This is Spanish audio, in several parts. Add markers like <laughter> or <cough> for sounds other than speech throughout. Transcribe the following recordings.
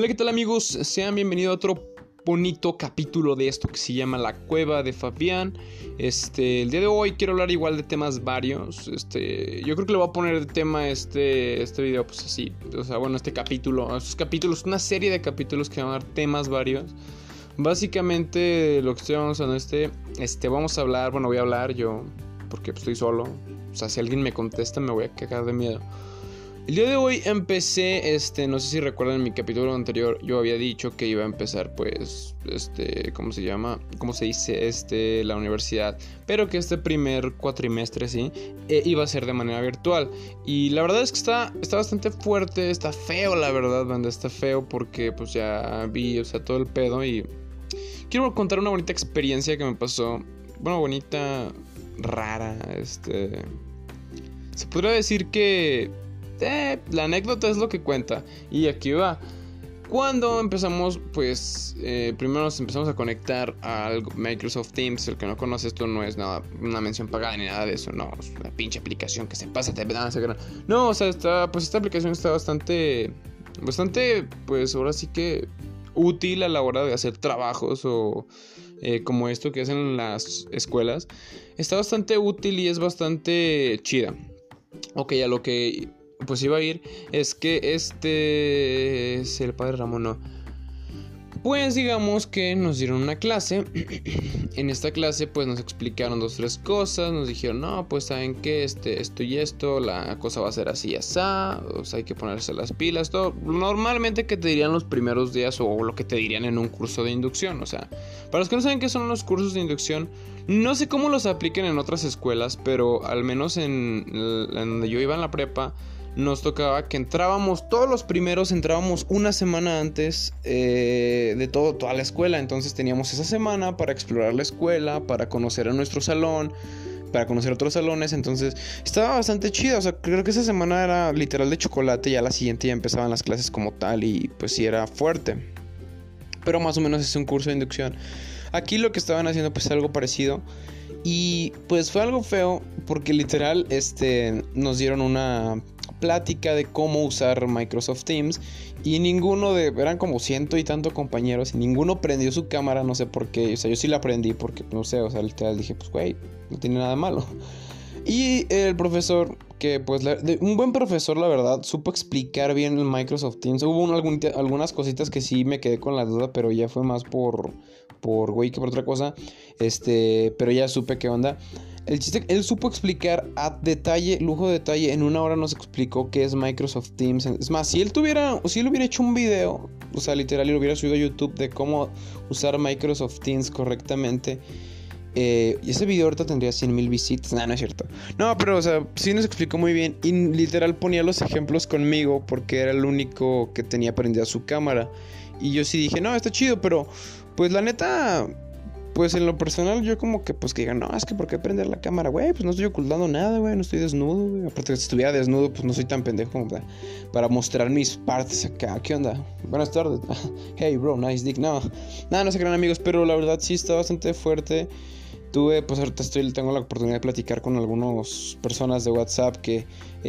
Hola, ¿qué tal amigos? Sean bienvenidos a otro bonito capítulo de esto que se llama La Cueva de Fabián. Este, el día de hoy quiero hablar igual de temas varios. Este, yo creo que le voy a poner de tema este, este video, pues así. O sea, bueno, este capítulo, estos capítulos, una serie de capítulos que van a dar temas varios. Básicamente lo que estoy avanzando este, este, vamos a hablar, bueno, voy a hablar yo, porque estoy solo. O sea, si alguien me contesta me voy a cagar de miedo. El día de hoy empecé, este, no sé si recuerdan en mi capítulo anterior, yo había dicho que iba a empezar, pues, este, ¿cómo se llama? ¿Cómo se dice? Este, la universidad, pero que este primer cuatrimestre, sí, eh, iba a ser de manera virtual. Y la verdad es que está, está bastante fuerte, está feo, la verdad, banda, está feo porque, pues, ya vi, o sea, todo el pedo y quiero contar una bonita experiencia que me pasó, bueno, bonita, rara, este... Se podría decir que eh, la anécdota es lo que cuenta. Y aquí va. Cuando empezamos, pues eh, primero nos empezamos a conectar al Microsoft Teams. El que no conoce esto no es nada, una mención pagada ni nada de eso. No, es una pinche aplicación que se pasa, te No, o sea, está, pues esta aplicación está bastante, bastante, pues ahora sí que útil a la hora de hacer trabajos o eh, como esto que hacen en las escuelas. Está bastante útil y es bastante chida. Ok, a lo que pues iba a ir es que este es el padre Ramón, no. Pues digamos que nos dieron una clase. <clears throat> en esta clase pues nos explicaron dos tres cosas. Nos dijeron, no, pues saben que este, esto y esto, la cosa va a ser así y así. O hay que ponerse las pilas. Todo. Normalmente que te dirían los primeros días o lo que te dirían en un curso de inducción. O sea, para los que no saben qué son los cursos de inducción, no sé cómo los apliquen en otras escuelas, pero al menos en, en donde yo iba en la prepa nos tocaba que entrábamos, todos los primeros entrábamos una semana antes eh, de todo, toda la escuela. Entonces teníamos esa semana para explorar la escuela, para conocer a nuestro salón, para conocer otros salones. Entonces estaba bastante chido. O sea, creo que esa semana era literal de chocolate. Ya la siguiente ya empezaban las clases como tal y pues sí era fuerte. Pero más o menos es un curso de inducción. Aquí lo que estaban haciendo pues algo parecido. Y pues fue algo feo porque literal este, nos dieron una plática de cómo usar Microsoft Teams y ninguno de, eran como ciento y tanto compañeros y ninguno prendió su cámara, no sé por qué, o sea, yo sí la prendí porque, no sé, o sea, literal dije, pues, güey, no tiene nada malo. <laughs> Y el profesor, que pues un buen profesor, la verdad, supo explicar bien el Microsoft Teams. Hubo algunas cositas que sí me quedé con la duda, pero ya fue más por, por güey que por otra cosa. Este, pero ya supe qué onda. El chiste, él supo explicar a detalle, lujo de detalle, en una hora nos explicó qué es Microsoft Teams. Es más, si él tuviera, si él hubiera hecho un video, o sea, literal, y lo hubiera subido a YouTube de cómo usar Microsoft Teams correctamente. Eh, y ese video ahorita tendría 100 mil visitas. No, no es cierto. No, pero, o sea, sí nos explicó muy bien. Y literal ponía los ejemplos conmigo porque era el único que tenía prendida su cámara. Y yo sí dije, no, está chido, pero, pues la neta, pues en lo personal yo como que pues que digan, no, es que ¿por qué prender la cámara, güey? Pues no estoy ocultando nada, güey, no estoy desnudo, güey. Aparte si estuviera desnudo, pues no soy tan pendejo como para, mostrar mis partes acá. ¿Qué onda? Buenas tardes. <laughs> hey, bro, nice dick. No, nada, no se crean amigos, pero la verdad sí está bastante fuerte. Tuve, pues ahorita estoy, tengo la oportunidad de platicar con algunas personas de WhatsApp que eh,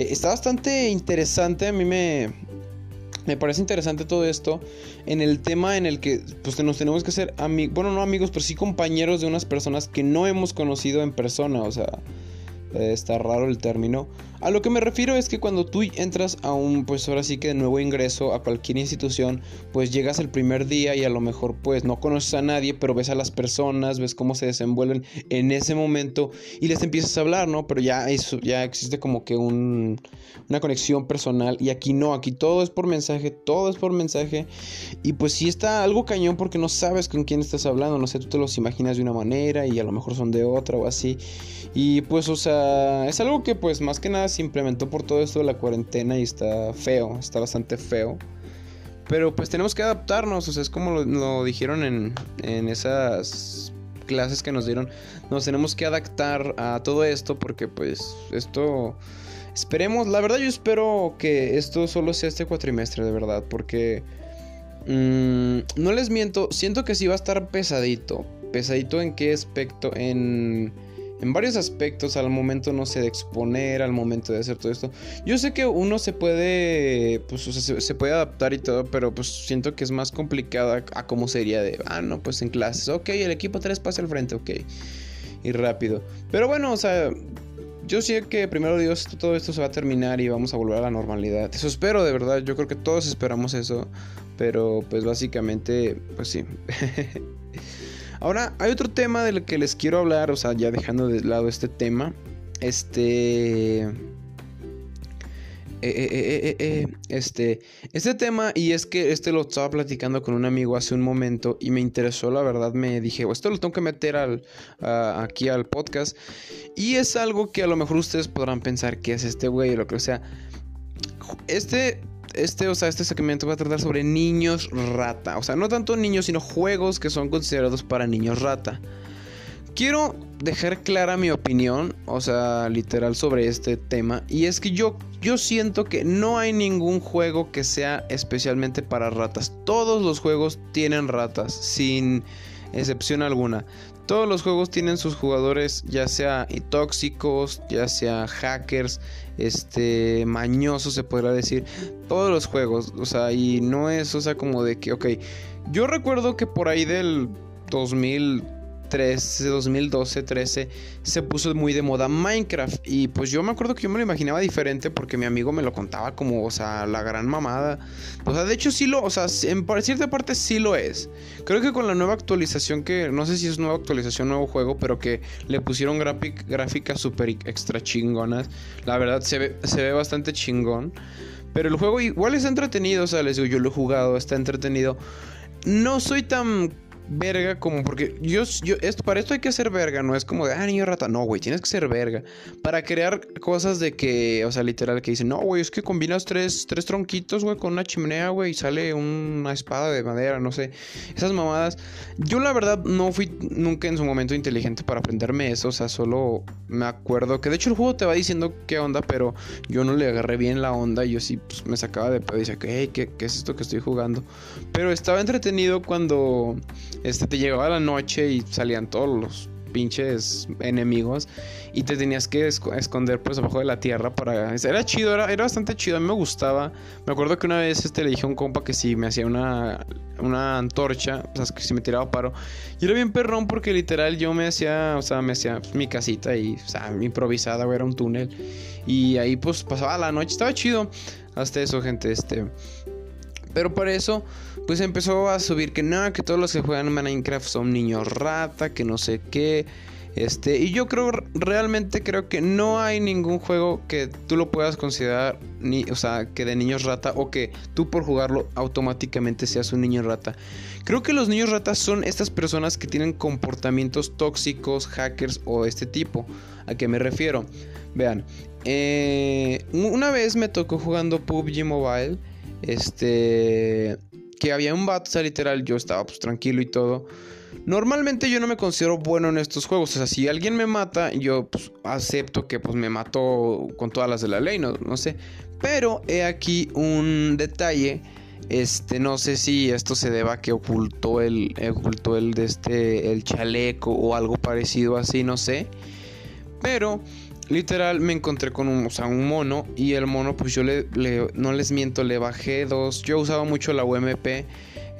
está bastante interesante. A mí me, me parece interesante todo esto en el tema en el que pues nos tenemos que hacer amigos, bueno no amigos, pero sí compañeros de unas personas que no hemos conocido en persona, o sea, eh, está raro el término. A lo que me refiero es que cuando tú entras a un, pues ahora sí que de nuevo ingreso a cualquier institución, pues llegas el primer día y a lo mejor pues no conoces a nadie, pero ves a las personas, ves cómo se desenvuelven en ese momento y les empiezas a hablar, ¿no? Pero ya eso, ya existe como que un, una conexión personal y aquí no, aquí todo es por mensaje, todo es por mensaje y pues sí está algo cañón porque no sabes con quién estás hablando, no sé, tú te los imaginas de una manera y a lo mejor son de otra o así y pues o sea, es algo que pues más que nada se implementó por todo esto de la cuarentena y está feo, está bastante feo. Pero pues tenemos que adaptarnos, o sea, es como lo, dijeron en, en esas clases que nos dieron. Nos tenemos que adaptar a todo esto porque pues esto... Esperemos, la verdad yo espero que esto solo sea este cuatrimestre, de verdad, porque... Mm, no les miento, siento que sí va a estar pesadito. Pesadito en qué aspecto, en en varios aspectos al momento, no sé, de exponer, al momento de hacer todo esto. Yo sé que uno se puede, pues, se, puede adaptar y todo, pero pues siento que es más complicado a, a cómo sería de, ah, no, pues en clases, ok, el equipo 3 pasa al frente, ok, y rápido. Pero bueno, o sea, yo sé que primero Dios todo esto se va a terminar y vamos a volver a la normalidad. Eso espero de verdad, yo creo que todos esperamos eso, pero pues básicamente, pues sí. <laughs> Ahora, hay otro tema del que les quiero hablar, o sea, ya dejando de lado este tema. Este... Eh, eh, eh, este, este tema, y es que este lo estaba platicando con un amigo hace un momento y me interesó, la verdad, me dije, esto lo tengo que meter al, aquí al podcast. Y es algo que a lo mejor ustedes podrán pensar que es este güey o lo que sea. Este este, o sea, este segmento va a tratar sobre niños rata. O sea, no tanto niños, sino juegos que son considerados para niños rata. Quiero dejar clara mi opinión, o sea, literal sobre este tema. Y es que yo, yo siento que no hay ningún juego que sea especialmente para ratas. Todos los juegos tienen ratas, sin excepción alguna. Todos los juegos tienen sus jugadores, ya sea tóxicos, ya sea hackers, este, mañosos se podrá decir. Todos los juegos, o sea, y no es, o sea, como de que, ok, yo recuerdo que por ahí del 2000 2013, 2012, 13, se puso muy de moda Minecraft. Y pues yo me acuerdo que yo me lo imaginaba diferente porque mi amigo me lo contaba como, o sea, la gran mamada. O sea, de hecho sí lo, o sea, en cierta parte sí lo es. Creo que con la nueva actualización que, no sé si es nueva actualización, nuevo juego, pero que le pusieron gráficas súper extra chingonas. La verdad se ve, se ve bastante chingón. Pero el juego igual es entretenido, o sea, les digo, yo lo he jugado, está entretenido. No soy tan verga como porque yo, yo esto, para esto hay que ser verga, no es como de, ah, niño rata, no, güey, tienes que ser verga. Para crear cosas de que, o sea, literal, que dicen, no, güey, es que combinas tres, tres tronquitos, güey, con una chimenea, güey, y sale una espada de madera, no sé, esas mamadas. Yo la verdad no fui nunca en su momento inteligente para aprenderme eso, o sea, solo me acuerdo que de hecho el juego te va diciendo qué onda, pero yo no le agarré bien la onda, yo sí pues, me sacaba de pedo y decía, hey, ¿qué, ¿qué es esto que estoy jugando? Pero estaba entretenido cuando este, te llegaba la noche y salían todos los pinches enemigos y te tenías que esconder pues abajo de la tierra para era chido era, era, bastante chido a mí me gustaba. Me acuerdo que una vez este le dije a un compa que si me hacía una una antorcha o sea que si me tiraba paro y era bien perrón porque literal yo me hacía o sea me hacía mi casita y o sea improvisada o era un túnel. Y ahí pues pasaba la noche estaba chido hasta eso gente este. Pero por eso, pues empezó a subir que nada, que todos los que juegan Minecraft son niños rata, que no sé qué. Este, y yo creo, realmente creo que no hay ningún juego que tú lo puedas considerar, ni, o sea, que de niños rata o que tú por jugarlo automáticamente seas un niño rata. Creo que los niños ratas son estas personas que tienen comportamientos tóxicos, hackers o este tipo. ¿A qué me refiero? Vean, eh, una vez me tocó jugando PUBG Mobile este, que había un vato, o sea, literal, yo estaba pues tranquilo y todo. Normalmente yo no me considero bueno en estos juegos, o sea, si alguien me mata, yo pues, acepto que pues me mató con todas las de la ley, no, no sé. Pero he aquí un detalle, este, no sé si esto se deba a que ocultó el, ocultó el de este, el chaleco o algo parecido así, no sé. Pero Literal me encontré con un, mono y el mono pues yo le, no les miento, le bajé dos. Yo usaba mucho la UMP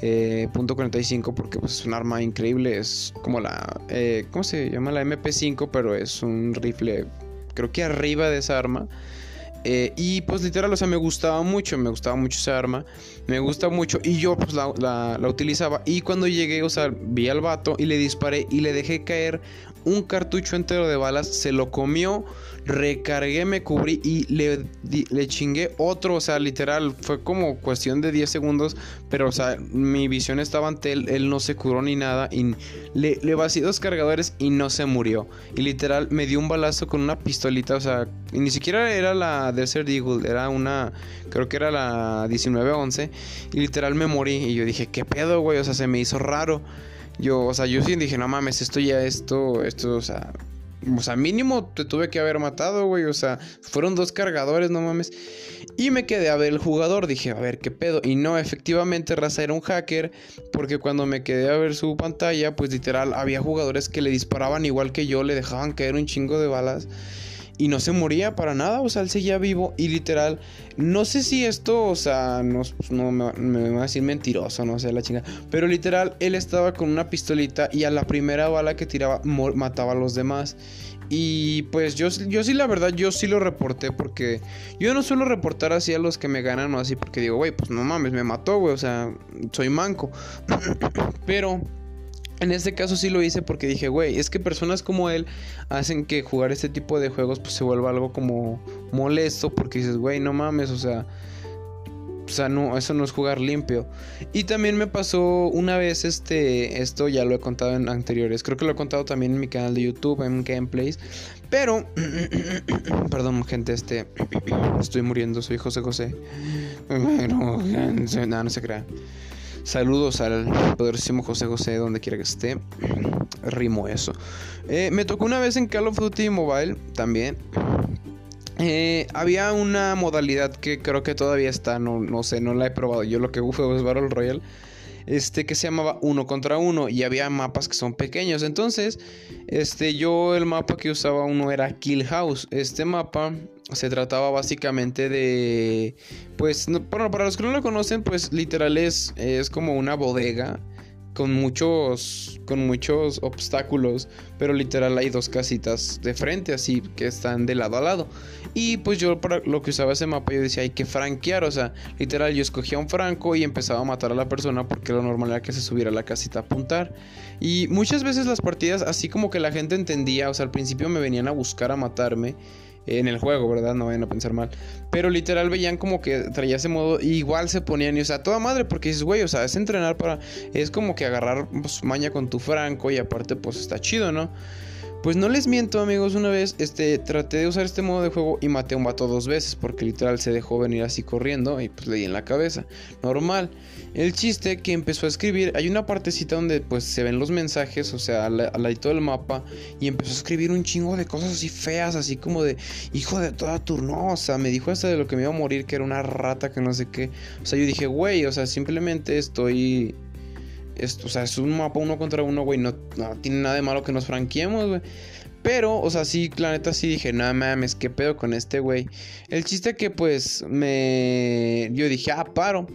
eh, .45 porque pues, es un arma increíble, es como la, eh, ¿cómo se llama? La MP5 pero es un rifle creo que arriba de esa arma. Eh, y pues literal, o sea, me gustaba mucho, me gustaba mucho esa arma, me gusta mucho y yo pues la, la, utilizaba y cuando llegué, o sea, vi al vato y le disparé y le dejé caer un cartucho entero de balas, se lo comió, recargué, me cubrí y le, chingué otro, o sea, literal, fue como cuestión de 10 segundos, pero, o sea, mi visión estaba ante él, él no se curó ni nada y le, le vací dos cargadores y no se murió. Y literal, me dio un balazo con una pistolita, o sea, ni siquiera era la Desert Eagle, era una, creo que era la 1911 y literal me morí y yo dije, ¿qué pedo, güey? O sea, se me hizo raro. Yo, o sea, yo sí dije, no mames, esto ya, esto, esto, o sea, o sea, mínimo te tuve que haber matado, güey. O sea, fueron dos cargadores, no mames. Y me quedé a ver el jugador. Dije, a ver, ¿qué pedo? Y no, efectivamente, Raza era un hacker. Porque cuando me quedé a ver su pantalla, pues literal, había jugadores que le disparaban igual que yo, le dejaban caer un chingo de balas y no se moría para nada, o sea, él seguía vivo y literal, no sé si esto, o sea, no, no me, me, va a decir mentiroso, no sé, la chinga, pero literal, él estaba con una pistolita y a la primera bala que tiraba mataba a los demás. Y pues yo, yo sí, la verdad, yo sí lo reporté porque yo no suelo reportar así a los que me ganan o así porque digo, güey, pues no mames, me mató, güey, o sea, soy manco. <coughs> pero en este caso sí lo hice porque dije, güey, es que personas como él hacen que jugar este tipo de juegos pues se vuelva algo como molesto porque dices, güey, no mames, o sea, o sea, no, eso no es jugar limpio. Y también me pasó una vez este, esto ya lo he contado en anteriores, creo que lo he contado también en mi canal de YouTube, en Gameplays, pero, <clears throat> perdón gente, este, <clears throat> estoy muriendo, soy José José. <laughs> No, no, se crean. Saludos al poderísimo José José, donde quiera que esté. <clears throat> Rimo eso. Eh, me tocó una vez en Call of Duty Mobile también. Eh, había una modalidad que creo que todavía está, no, no sé, no la he probado. Yo lo que fue es Battle Royale este que se llamaba uno contra uno y había mapas que son pequeños. Entonces, este yo el mapa que usaba uno era Kill House. Este mapa se trataba básicamente de pues para los que no lo conocen, pues literal es es como una bodega con muchos con muchos obstáculos, pero literal hay dos casitas de frente así que están de lado a lado. Y pues yo para lo que usaba ese mapa yo decía, hay que franquear, o sea, literal yo escogía un franco y empezaba a matar a la persona porque lo normal era que se subiera a la casita a apuntar. Y muchas veces las partidas así como que la gente entendía, o sea, al principio me venían a buscar a matarme en el juego, ¿verdad? No vayan a pensar mal. Pero literal veían como que traía ese modo. igual se ponían, y o sea, toda madre, porque dices, güey, o sea, es entrenar para. Es como que agarrar pues, maña con tu franco y aparte, pues está chido, ¿no? Pues no les miento, amigos, una vez este, traté de usar este modo de juego y maté a un vato dos veces porque literal se dejó venir así corriendo y pues le di en la cabeza. Normal. El chiste que empezó a escribir, hay una partecita donde pues se ven los mensajes, o sea, al, ladito del mapa y empezó a escribir un chingo de cosas así feas, así como de hijo de toda turnosa. Me dijo hasta de lo que me iba a morir, que era una rata, que no sé qué. O sea, yo dije, güey, o sea, simplemente estoy o sea, es un mapa uno contra uno, güey. No, tiene nada de malo que nos franqueemos, güey. Pero, o sea, sí, la neta sí dije, no mames, qué pedo con este güey. El chiste que pues me... Yo dije, ah, paro.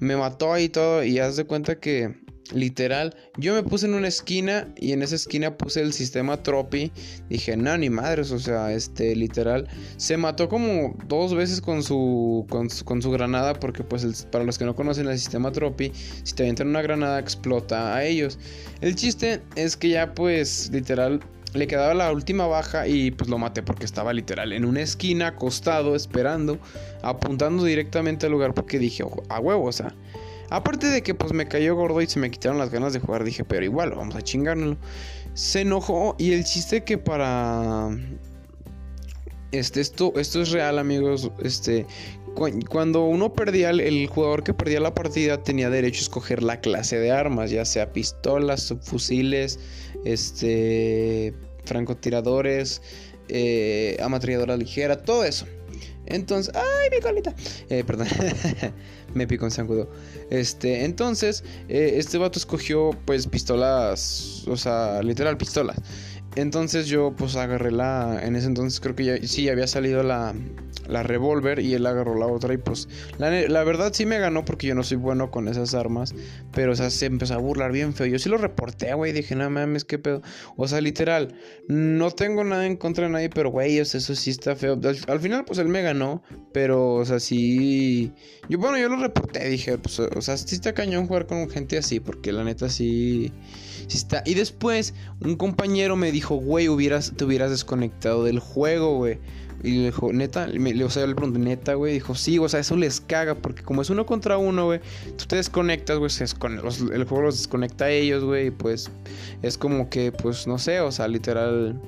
Me mató ahí todo y haz de cuenta que Literal, yo me puse en una esquina y en esa esquina puse el sistema Tropi. Dije, no, ni madres, o sea, este, literal. Se mató como dos veces con su, con, su granada, porque pues para los que no conocen el sistema Tropi, si te avientan una granada explota a ellos. El chiste es que ya pues, literal, le quedaba la última baja y pues lo maté porque estaba literal en una esquina, acostado, esperando, apuntando directamente al lugar porque dije, a huevo, o sea Aparte de que pues me cayó gordo y se me quitaron las ganas de jugar, dije, pero igual, vamos a chingárnoslo. Se enojó y el chiste que para... Este, esto, esto es real, amigos. Este, cuando uno perdía, el jugador que perdía la partida tenía derecho a escoger la clase de armas, ya sea pistolas, subfusiles, este, francotiradores, eh, ligera, todo eso. Entonces, ¡ay, mi colita! Eh, perdón, <laughs> me pico un zancudo. Este, entonces, eh, este vato escogió, pues, pistolas, o sea, literal, pistolas. Entonces yo pues agarré la... En ese entonces creo que ya sí había salido la, la revólver y él agarró la otra y pues la, verdad sí me ganó porque yo no soy bueno con esas armas. Pero o sea, se empezó a burlar bien feo. Yo sí lo reporté, güey. Dije, no mames, qué pedo. O sea, literal, no tengo nada en contra de nadie, pero güey, eso sí está feo. Al, final pues él me ganó, pero o sea, sí... Yo bueno, yo lo reporté, dije, pues o sea, sí está cañón jugar con gente así porque la neta sí... Y después un compañero me dijo, güey, hubieras, te hubieras desconectado del juego, güey. Y le dijo, neta, o sea, le pregunté, neta, güey. Dijo, sí, o sea, eso les caga. Porque como es uno contra uno, güey, tú te desconectas, güey. el juego los desconecta a ellos, güey. Y pues es como que, pues, no sé, o sea, literal.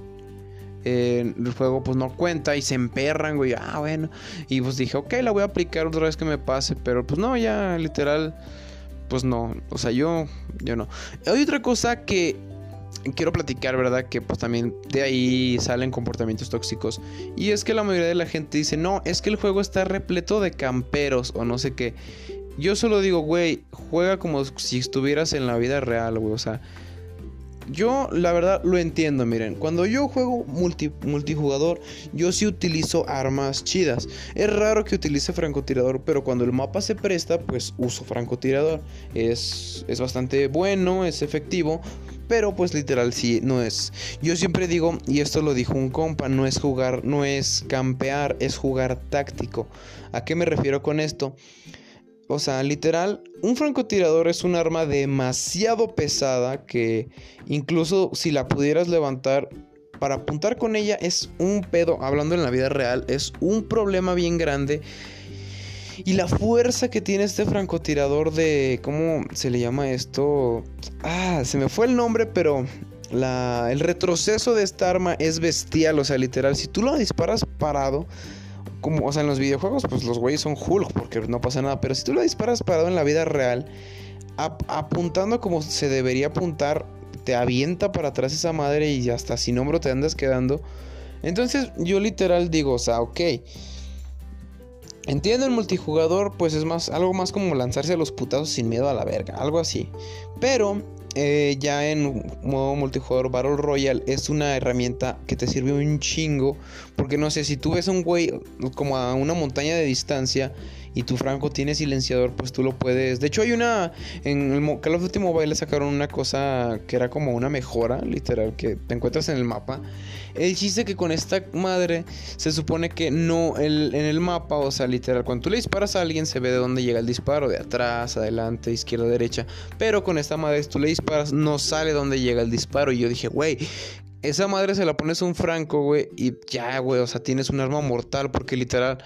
el juego pues no cuenta y se emperran, güey. Ah, bueno. Y pues dije, ok, la voy a aplicar otra vez que me pase. Pero pues no, ya literal pues no, o sea, yo, yo no. Hay otra cosa que quiero platicar, ¿verdad? Que pues también de ahí salen comportamientos tóxicos. Y es que la mayoría de la gente dice, no, es que el juego está repleto de camperos o no sé qué. Yo solo digo, güey, juega como si estuvieras en la vida real, güey. O sea, yo la verdad lo entiendo, miren. Cuando yo juego multi, multijugador, yo sí utilizo armas chidas. Es raro que utilice francotirador, pero cuando el mapa se presta, pues uso francotirador. Es, es bastante bueno, es efectivo. Pero pues literal sí, no es. Yo siempre digo, y esto lo dijo un compa, no es jugar, no es campear, es jugar táctico. ¿A qué me refiero con esto? O sea, literal, un francotirador es un arma demasiado pesada que incluso si la pudieras levantar para apuntar con ella es un pedo, hablando en la vida real, es un problema bien grande. Y la fuerza que tiene este francotirador de... ¿Cómo se le llama esto? Ah, se me fue el nombre, pero la, el retroceso de esta arma es bestial. O sea, literal, si tú lo disparas parado, como, o sea, en los videojuegos, pues los güeyes son Hulk porque no pasa nada. Pero si tú lo disparas parado en la vida real, apuntando como se debería apuntar, te avienta para atrás esa madre y hasta sin hombro te andas quedando. Entonces yo literal digo, o sea, ok. Entiendo el multijugador, pues es más algo más como lanzarse a los putazos sin miedo a la verga, algo así. Pero eh, ya en modo multijugador Battle Royale es una herramienta que te sirve un chingo. Porque no sé, si tú ves a un güey como a una montaña de distancia y tu franco tiene silenciador, pues tú lo puedes. De hecho, hay una. En el Call of Mobile sacaron una cosa que era como una mejora, literal, que te encuentras en el mapa. El chiste que con esta madre se supone que no. El, en el mapa, o sea, literal, cuando tú le disparas a alguien se ve de dónde llega el disparo, de atrás, adelante, izquierda, derecha. Pero con esta madre, tú le disparas, no sale dónde llega el disparo. Y yo dije, güey, esa madre se la pones a un franco, güey, y ya, güey, o sea, tienes un arma mortal porque literal,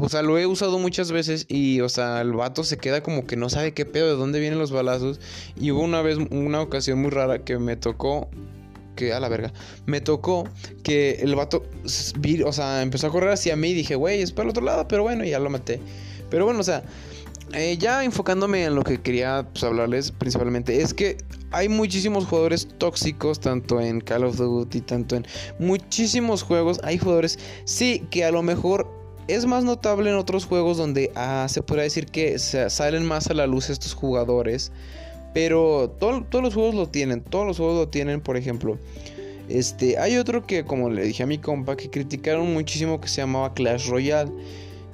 o sea, lo he usado muchas veces y, o sea, el vato se queda como que no sabe qué pedo, de dónde vienen los balazos. Y hubo una vez, una ocasión muy rara que me tocó, que a la verga, me tocó que el vato, o sea, empezó a correr hacia mí y dije, güey, es para el otro lado, pero bueno, ya lo maté. Pero bueno, o sea, eh, ya enfocándome en lo que quería pues, hablarles principalmente, es que hay muchísimos jugadores tóxicos, tanto en Call of Duty, tanto en muchísimos juegos. Hay jugadores, sí, que a lo mejor es más notable en otros juegos donde ah, se puede decir que salen más a la luz estos jugadores. Pero todos los juegos lo tienen, todos los juegos lo tienen, por ejemplo. Este, hay otro que, como le dije a mi compa, que criticaron muchísimo que se llamaba Clash Royale.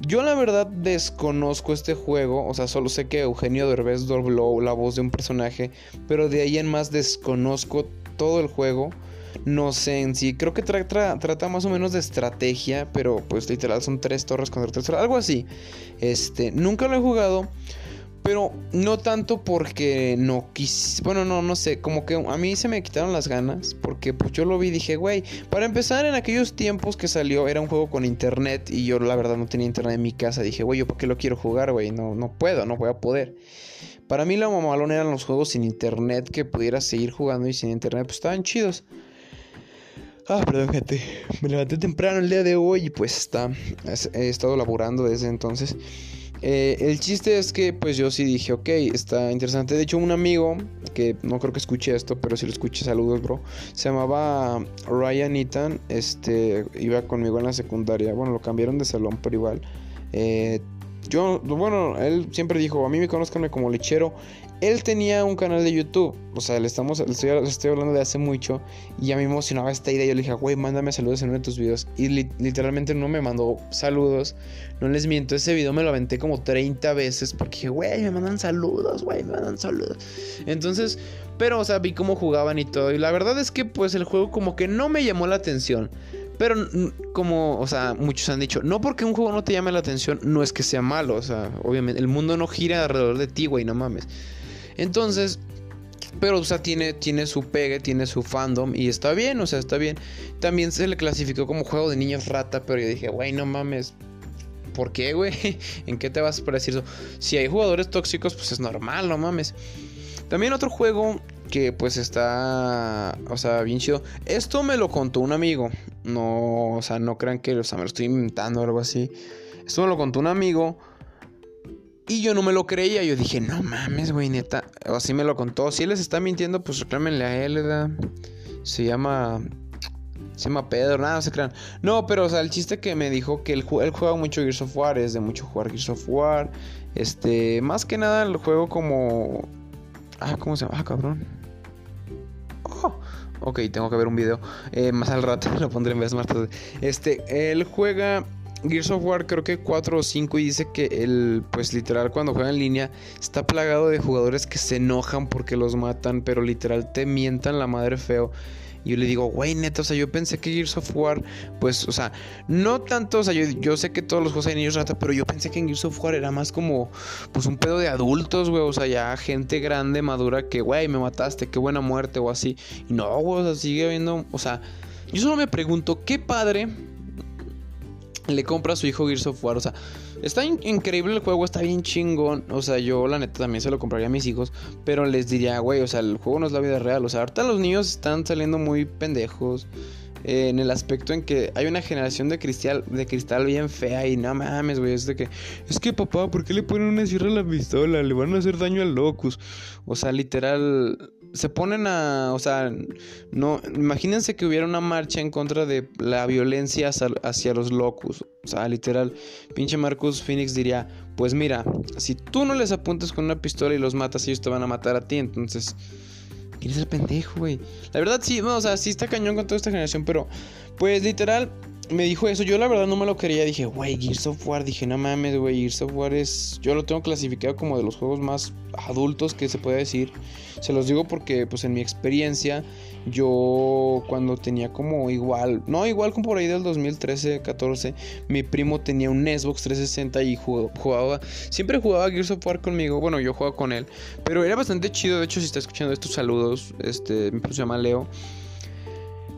Yo la verdad desconozco este juego, o sea, solo sé que Eugenio Derbez dobló la voz de un personaje, pero de ahí en más desconozco todo el juego. No sé en sí, creo que trata más o menos de estrategia, pero pues literal son tres torres contra tres torres, algo así. Este, nunca lo he jugado. Pero no tanto porque no quise. Bueno, no, no sé. Como que a mí se me quitaron las ganas. Porque pues yo lo vi y dije, güey. Para empezar, en aquellos tiempos que salió, era un juego con internet. Y yo la verdad no tenía internet en mi casa. Dije, güey, ¿yo por qué lo quiero jugar, güey? No, no puedo, no voy a poder. Para mí, la mamalón eran los juegos sin internet. Que pudieras seguir jugando y sin internet. Pues estaban chidos. Ah, perdón, gente. Me levanté temprano el día de hoy y pues está. He estado laborando desde entonces. Eh, el chiste es que pues yo sí dije, ok, está interesante. De hecho, un amigo, que no creo que escuche esto, pero si lo escuche, saludos, bro. Se llamaba Ryan Ethan, este, iba conmigo en la secundaria. Bueno, lo cambiaron de salón, pero igual. Eh, yo, bueno, él siempre dijo, a mí me conozcanme como lechero. Él tenía un canal de YouTube, o sea, le, estamos, estoy, hablando de hace mucho y a mí me emocionaba esta idea. Yo le dije, güey, mándame saludos en uno de tus videos. Y literalmente no me mandó saludos, no les miento, ese video me lo aventé como 30 veces porque dije, güey, me mandan saludos, güey, me mandan saludos. Entonces, pero, o sea, vi cómo jugaban y todo. Y la verdad es que, pues, el juego como que no me llamó la atención. Pero como, o sea, muchos han dicho, no porque un juego no te llame la atención, no es que sea malo, o sea, obviamente el mundo no gira alrededor de ti, güey, no mames. Entonces, pero, o sea, tiene, tiene su pegue, tiene su fandom y está bien, o sea, está bien. También se le clasificó como juego de niños rata, pero yo dije, güey, no mames. ¿Por qué, güey? <laughs> ¿En qué te vas a parecer eso? Si hay jugadores tóxicos, pues es normal, no mames. También otro juego que pues está, o sea, bien chido. Esto me lo contó un amigo. No, o sea, no crean que o sea, me lo estoy inventando o algo así. Esto me lo contó un amigo Y yo no me lo creía. Yo dije, no mames, güey, neta. Así me lo contó. Si él les está mintiendo, pues reclámenle a él, ¿verdad? Se llama. Se llama Pedro, nada, se crean. No, pero, o sea, el chiste que me dijo que él, él juega mucho Gears of War, es de mucho jugar Gears of War. Este, más que nada el juego como. Ah, ¿cómo se llama? Ah, cabrón. Oh, ok, tengo que ver un video. Eh, más al rato <laughs> lo pondré en vez más tarde. Este, él juega Gears of War creo que 4 o 5 y dice que el, pues literal cuando juega en línea está plagado de jugadores que se enojan porque los matan, pero literal te mientan la madre feo. Y yo le digo, güey, neta, o sea, yo pensé que Gears of War, pues, o sea, no tanto, o sea, yo, sé que todos los juegos hay niños rata, pero yo pensé que en Gears of War era más como, pues, un pedo de adultos, güey, o sea, ya gente grande, madura, que, güey, me mataste, qué buena muerte, o así. Y no, güey, o sea, sigue habiendo, o sea, yo solo me pregunto, ¿qué padre le compra a su hijo Gears of War. O sea, está increíble el juego, está bien chingón. O sea, yo la neta también se lo compraría a mis hijos. Pero les diría, güey, o sea, el juego no es la vida real. O sea, ahorita los niños están saliendo muy pendejos. Eh, en el aspecto en que hay una generación de cristal, de cristal bien fea y no mames, güey, es de que, es que papá, ¿por qué le ponen una sierra a la pistola? Le van a hacer daño al locus. O sea, literal, se ponen a, o sea, no, imagínense que hubiera una marcha en contra de la violencia hacia, los locus. O sea, literal, pinche Marcus Phoenix diría, pues mira, si tú no les apuntas con una pistola y los matas, ellos te van a matar a ti, entonces... ¿Quién es el pendejo, güey? La verdad sí, o sea, sí está cañón con toda esta generación, pero pues literal me dijo eso. Yo la verdad no me lo quería. Dije, güey, Gears of War. Dije, no mames, güey, Gears of War es... Yo lo tengo clasificado como de los juegos más adultos que se puede decir. Se los digo porque, pues en mi experiencia, yo cuando tenía como igual, no igual como por ahí del 2013, 14, mi primo tenía un Xbox 360 y jugaba, siempre jugaba Gears of War conmigo, bueno, yo jugaba con él, pero era bastante chido, de hecho si está escuchando estos saludos, este, mi primo se llama Leo.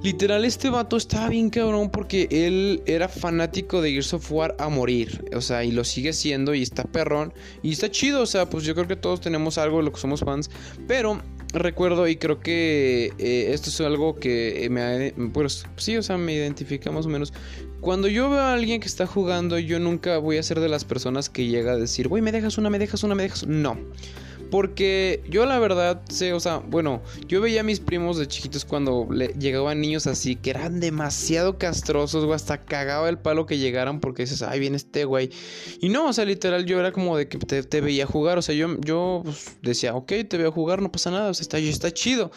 Literal, este vato estaba bien cabrón porque él era fanático de Gears of War a morir. O sea, y lo sigue siendo y está perrón. Y está chido, o sea, pues yo creo que todos tenemos algo de lo que somos fans. Pero recuerdo y creo que eh, esto es algo que me... Pues sí, o sea, me identifica más o menos. Cuando yo veo a alguien que está jugando, yo nunca voy a ser de las personas que llega a decir, güey, me dejas una, me dejas una, me dejas... No. Porque yo la verdad sé, o sea, bueno, yo veía a mis primos de chiquitos cuando le llegaban niños así que eran demasiado castrosos, güey, hasta cagaba el palo que llegaran porque dices, ay, viene este güey. Y no, o sea, literal yo era como de que te, veía jugar, o sea, yo, yo pues, decía, ok, te veo jugar, no pasa nada, o sea, está, está chido.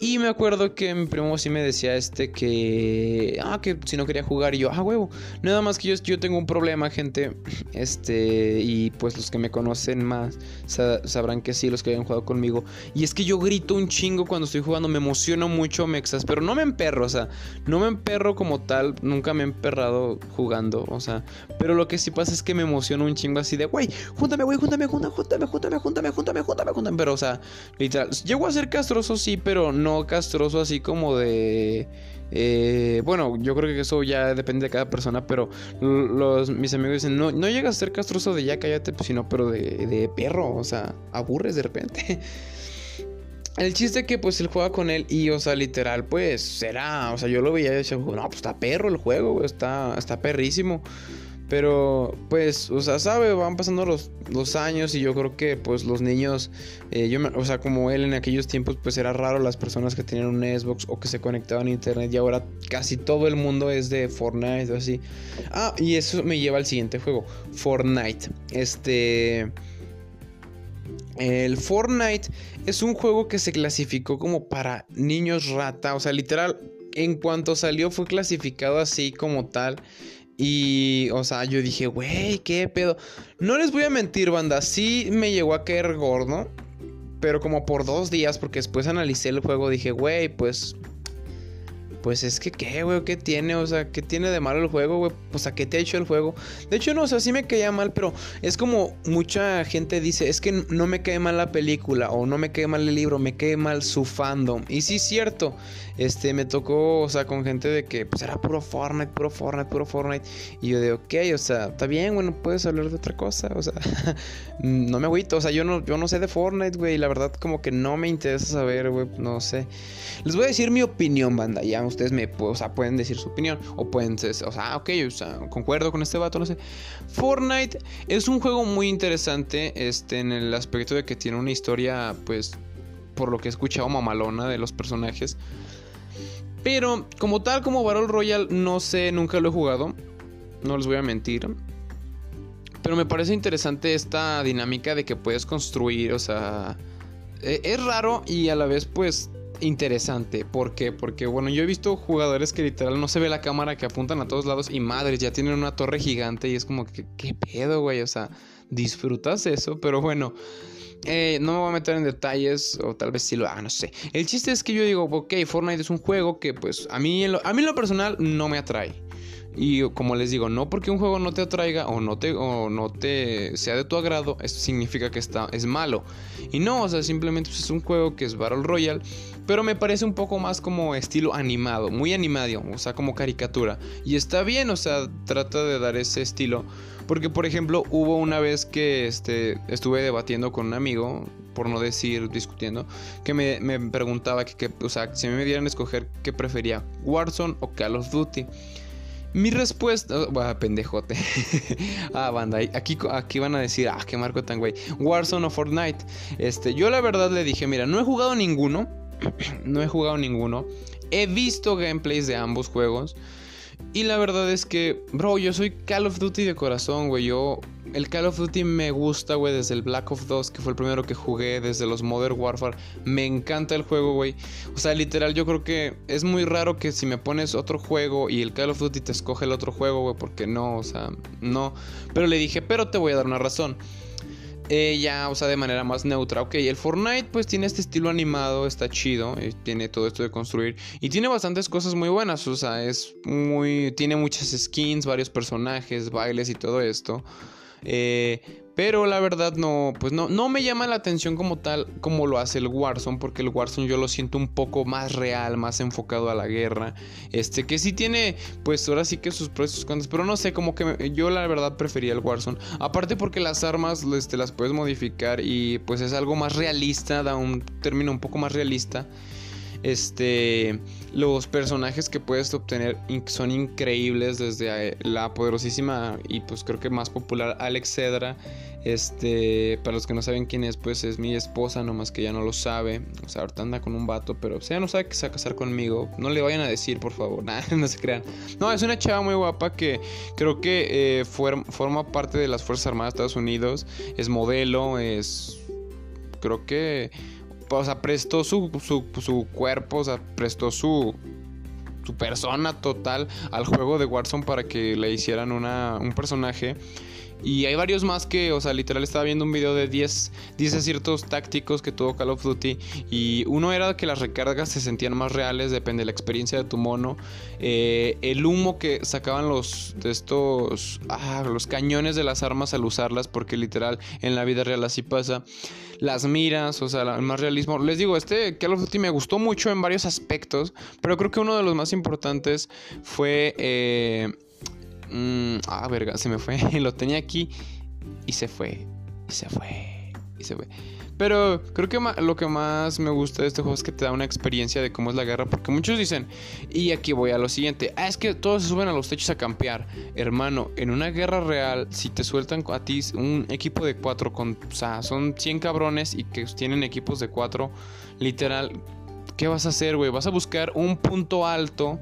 Y me acuerdo que mi primo sí me decía este que. Ah, que si no quería jugar. Y yo, ah, huevo. Nada más que yo, yo tengo un problema, gente. <clears throat> Este. Y pues los que me conocen más sabrán que sí, los que hayan jugado conmigo. Y es que yo grito un chingo cuando estoy jugando. Me emociono mucho, me Pero no me emperro, o sea. No me emperro como tal. Nunca me he emperrado jugando. O sea. Pero lo que sí pasa es que me emociono un chingo así de, güey, júntame, güey, júntame, júntame, júntame, júntame, júntame, júntame, júntame, júntame. Pero, o sea, literal. Llego a ser castroso, sí, pero no castroso así como de... Eh, bueno, yo creo que eso ya depende de cada persona, pero mis amigos dicen, no, no llegas a ser castroso de ya cállate, pues, sino, pero de, de perro, o sea, aburres de repente. <laughs> El chiste que pues él juega con él y, o sea, literal, pues será, o sea, yo lo veía y decía, no, pues está perro el juego, está, está perrísimo. Pero, pues, o sea, sabe, van pasando los, los años y yo creo que, pues, los niños, eh, yo o sea, como él en aquellos tiempos, pues era raro las personas que tenían un Xbox o que se conectaban a internet y ahora casi todo el mundo es de Fortnite o así. Ah, y eso me lleva al siguiente juego, Fortnite. Este... El Fortnite es un juego que se clasificó como para niños rata, o sea, literal, en cuanto salió fue clasificado así como tal. Y, o sea, yo dije, güey, qué pedo. No les voy a mentir, banda. Sí me llegó a caer gordo. Pero como por dos días, porque después analicé el juego, dije, güey, pues pues es que, ¿qué, güey? ¿Qué tiene? O sea, ¿qué tiene de malo el juego, güey? O sea, ¿qué te ha hecho el juego? De hecho, no, o sea, sí me caía mal, pero es como mucha gente dice, es que no me cae mal la película o no me cae mal el libro, me cae mal su fandom. Y sí cierto, este, me tocó, o sea, con gente de que, pues era puro Fortnite, puro Fortnite, puro Fortnite. Y yo de, ok, o sea, está bien, bueno, puedes hablar de otra cosa, o sea, <laughs> no me agüito, o sea, yo no, yo no sé de Fortnite, güey, la verdad como que no me interesa saber, güey, no sé. Les voy a decir mi opinión, banda, ya ustedes me o sea, pueden decir su opinión. O pueden o sea, ok, o concuerdo con este vato, no sé. Fortnite es un juego muy interesante este, en el aspecto de que tiene una historia, pues, por lo que he escuchado, mamalona de los personajes. Pero como tal, como Battle Royale, no sé, nunca lo he jugado. No les voy a mentir. Pero me parece interesante esta dinámica de que puedes construir, o sea... E, es raro y a la vez pues interesante. ¿Por qué? Porque bueno, yo he visto jugadores que literal no se ve la cámara, que apuntan a todos lados y madres, ya tienen una torre gigante y es como que, ¿qué pedo, güey? O sea, disfrutas eso, pero bueno. Eh, no me voy a meter en detalles, o tal vez sí lo haga, no sé. El chiste es que yo digo, ok, Fortnite es un juego que pues a mí, a mí en lo personal no me atrae. Y como les digo, no porque un juego no te atraiga o no te, o no te sea de tu agrado, esto significa que está, es malo. Y no, o sea, simplemente pues, es un juego que es Battle Royale, pero me parece un poco más como estilo animado, muy animado, o sea, como caricatura. Y está bien, o sea, trata de dar ese estilo. Porque, por ejemplo, hubo una vez que este, estuve debatiendo con un amigo, por no decir discutiendo, que me, me preguntaba que, o sea, si me dieran a escoger qué prefería, Warzone o Call of Duty. Mi respuesta. Oh, pendejote. <laughs> ah, banda. Aquí, aquí van a decir, ah, qué marco tan güey. Warzone o Fortnite. Este, yo la verdad le dije, mira, no he jugado ninguno. <clears throat> no he jugado ninguno. He visto gameplays de ambos juegos. Y la verdad es que, bro, yo soy Call of Duty de corazón, güey. Yo, el Call of Duty me gusta, güey, desde el Black Ops 2, que fue el primero que jugué, desde los Modern Warfare. Me encanta el juego, güey. O sea, literal, yo creo que es muy raro que si me pones otro juego y el Call of Duty te escoge el otro juego, güey, porque no, o sea, no. Pero le dije, pero te voy a dar una razón. Ella, o sea, de manera más neutra. Ok, el Fortnite pues tiene este estilo animado, está chido, eh, tiene todo esto de construir y tiene bastantes cosas muy buenas, o sea, es muy, tiene muchas skins, varios personajes, bailes y todo esto. Eh, pero la verdad no, pues no, no me llama la atención como tal como lo hace el Warzone, porque el Warzone yo lo siento un poco más real, más enfocado a la guerra. Este, que sí tiene, pues ahora sí que sus pros y sus contras, pero no sé, como que yo la verdad prefería el Warzone. Aparte porque las armas este, las puedes modificar y pues es algo más realista, da un término un poco más realista. Este, los personajes que puedes obtener son increíbles desde eh, la poderosísima y pues creo que más popular Alex Cedra. Este, para los que no saben quién es, pues es mi esposa, nomás que ya no lo sabe. O sea, ahorita anda con un vato, pero o sea, no sabe que se va a casar conmigo. No le vayan a decir, por favor, <laughs> nada, no se crean. No, es una chava muy guapa que creo que eh, forma parte de las Fuerzas Armadas de Estados Unidos. Es modelo, es. Creo que o sea, prestó su, su, cuerpo, o sea, prestó su, su persona total al juego de Warzone para que le hicieran una, un personaje. Y hay varios más que, o sea, literal estaba viendo un video de 10, 10 aciertos tácticos que tuvo Call of Duty. Y uno era que las recargas se sentían más reales, depende de la experiencia de tu mono. Eh, el humo que sacaban los de estos, ah, los cañones de las armas al usarlas, porque literal en la vida real así pasa las miras, o sea, el más realismo. Les digo, este Call of Duty me gustó mucho en varios aspectos, pero creo que uno de los más importantes fue... Eh, mm, ah, verga, se me fue. <laughs> Lo tenía aquí y se fue. Y se fue. Y se fue. Pero creo que lo que más me gusta de este juego es que te da una experiencia de cómo es la guerra. Porque muchos dicen, y aquí voy a lo siguiente, ah, es que todos se suben a los techos a campear. Hermano, en una guerra real, si te sueltan a ti un equipo de cuatro, con, o sea, son 100 cabrones y que tienen equipos de cuatro, literal, ¿qué vas a hacer, güey? Vas a buscar un punto alto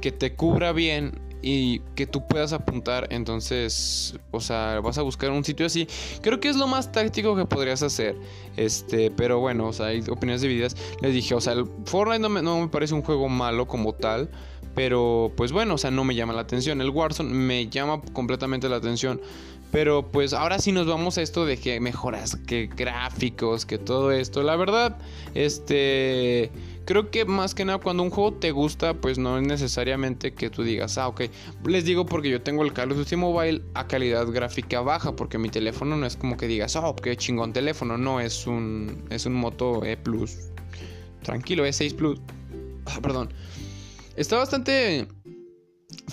que te cubra bien y que tú puedas apuntar. Entonces, o sea, vas a buscar un sitio así. Creo que es lo más táctico que podrías hacer. Este, pero bueno, o sea, hay opiniones divididas. Les dije, o sea, el Fortnite no me, no me parece un juego malo como tal. Pero pues bueno, o sea, no me llama la atención. El Warzone me llama completamente la atención. Pero pues ahora sí nos vamos a esto de que mejoras, que gráficos, que todo esto. La verdad, este... Creo que más que nada cuando un juego te gusta, pues no es necesariamente que tú digas, ah, ok. Les digo porque yo tengo el Call of Duty Mobile a calidad gráfica baja, porque mi teléfono no es como que digas, oh, qué chingón teléfono. No, es un, es un Moto E Plus. Tranquilo, E6 Plus. Ah, perdón. Está bastante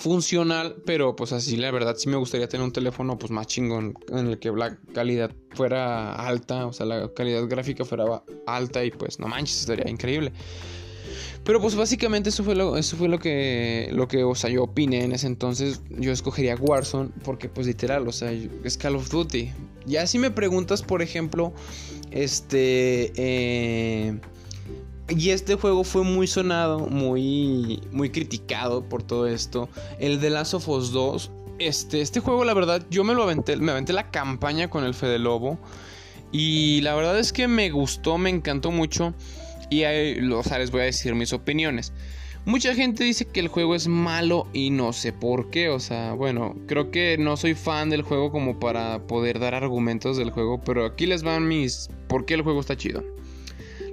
funcional, pero pues así la verdad sí me gustaría tener un teléfono pues más chingón en el que la calidad fuera alta, o sea, la calidad gráfica fuera alta y pues no manches, estaría increíble. Pero pues básicamente eso fue lo, eso fue lo que, lo que, o sea, yo opiné en ese entonces. Yo escogería Warzone porque pues literal, o sea, es Call of Duty. Ya si me preguntas, por ejemplo, este... Eh, y este juego fue muy sonado, muy, muy criticado por todo esto. El de Last of Us 2. Este, este juego, la verdad, yo me lo aventé, me aventé la campaña con el Fede Lobo. Y la verdad es que me gustó, me encantó mucho. Y o sea, les voy a decir mis opiniones. Mucha gente dice que el juego es malo y no sé por qué. O sea, bueno, creo que no soy fan del juego como para poder dar argumentos del juego. Pero aquí les van mis... ¿Por qué el juego está chido?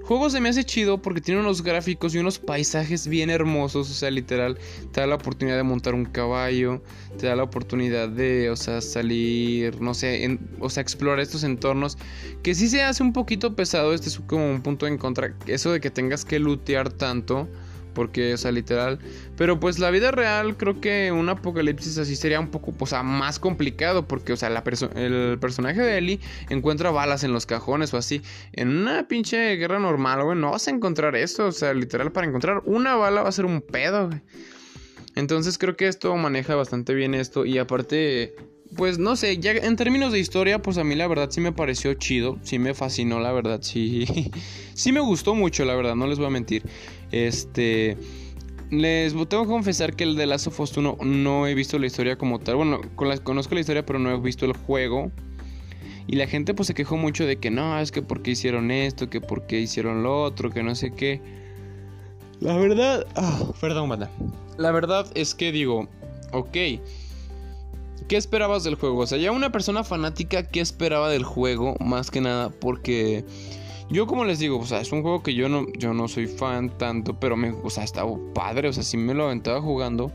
Juego se me hace chido porque tiene unos gráficos y unos paisajes bien hermosos. O sea, literal, te da la oportunidad de montar un caballo, te da la oportunidad de, o sea, salir, no sé, o sea, explorar estos entornos. Que sí se hace un poquito pesado, este es como un punto en contra. Eso de que tengas que lootear tanto porque, o sea, literal. Pero pues la vida real, creo que un apocalipsis así sería un poco, o sea, más complicado, porque, o sea, la el personaje de Ellie encuentra balas en los cajones o así. En una pinche guerra normal, güey, no vas a encontrar eso, o sea, literal, para encontrar una bala va a ser un pedo, güey. Entonces creo que esto maneja bastante bien esto y aparte pues no sé, ya en términos de historia, pues a mí la verdad sí me pareció chido, sí me fascinó, la verdad, sí, <laughs> sí me gustó mucho, la verdad, no les voy a mentir. Este, les tengo que confesar que el de Last of Us 1 no he visto la historia como tal, bueno, conozco la historia, pero no he visto el juego. Y la gente pues se quejó mucho de que no, es que por qué hicieron esto, que por qué hicieron lo otro, que no sé qué. La verdad, ah, perdón, banda. La verdad es que digo, ok ¿Qué esperabas del juego? O sea, ya una persona fanática, ¿qué esperaba del juego? Más que nada, porque yo como les digo, o sea, es un juego que yo no, yo no soy fan tanto, pero me, o sea, estaba padre, o sea, sí me lo aventaba jugando.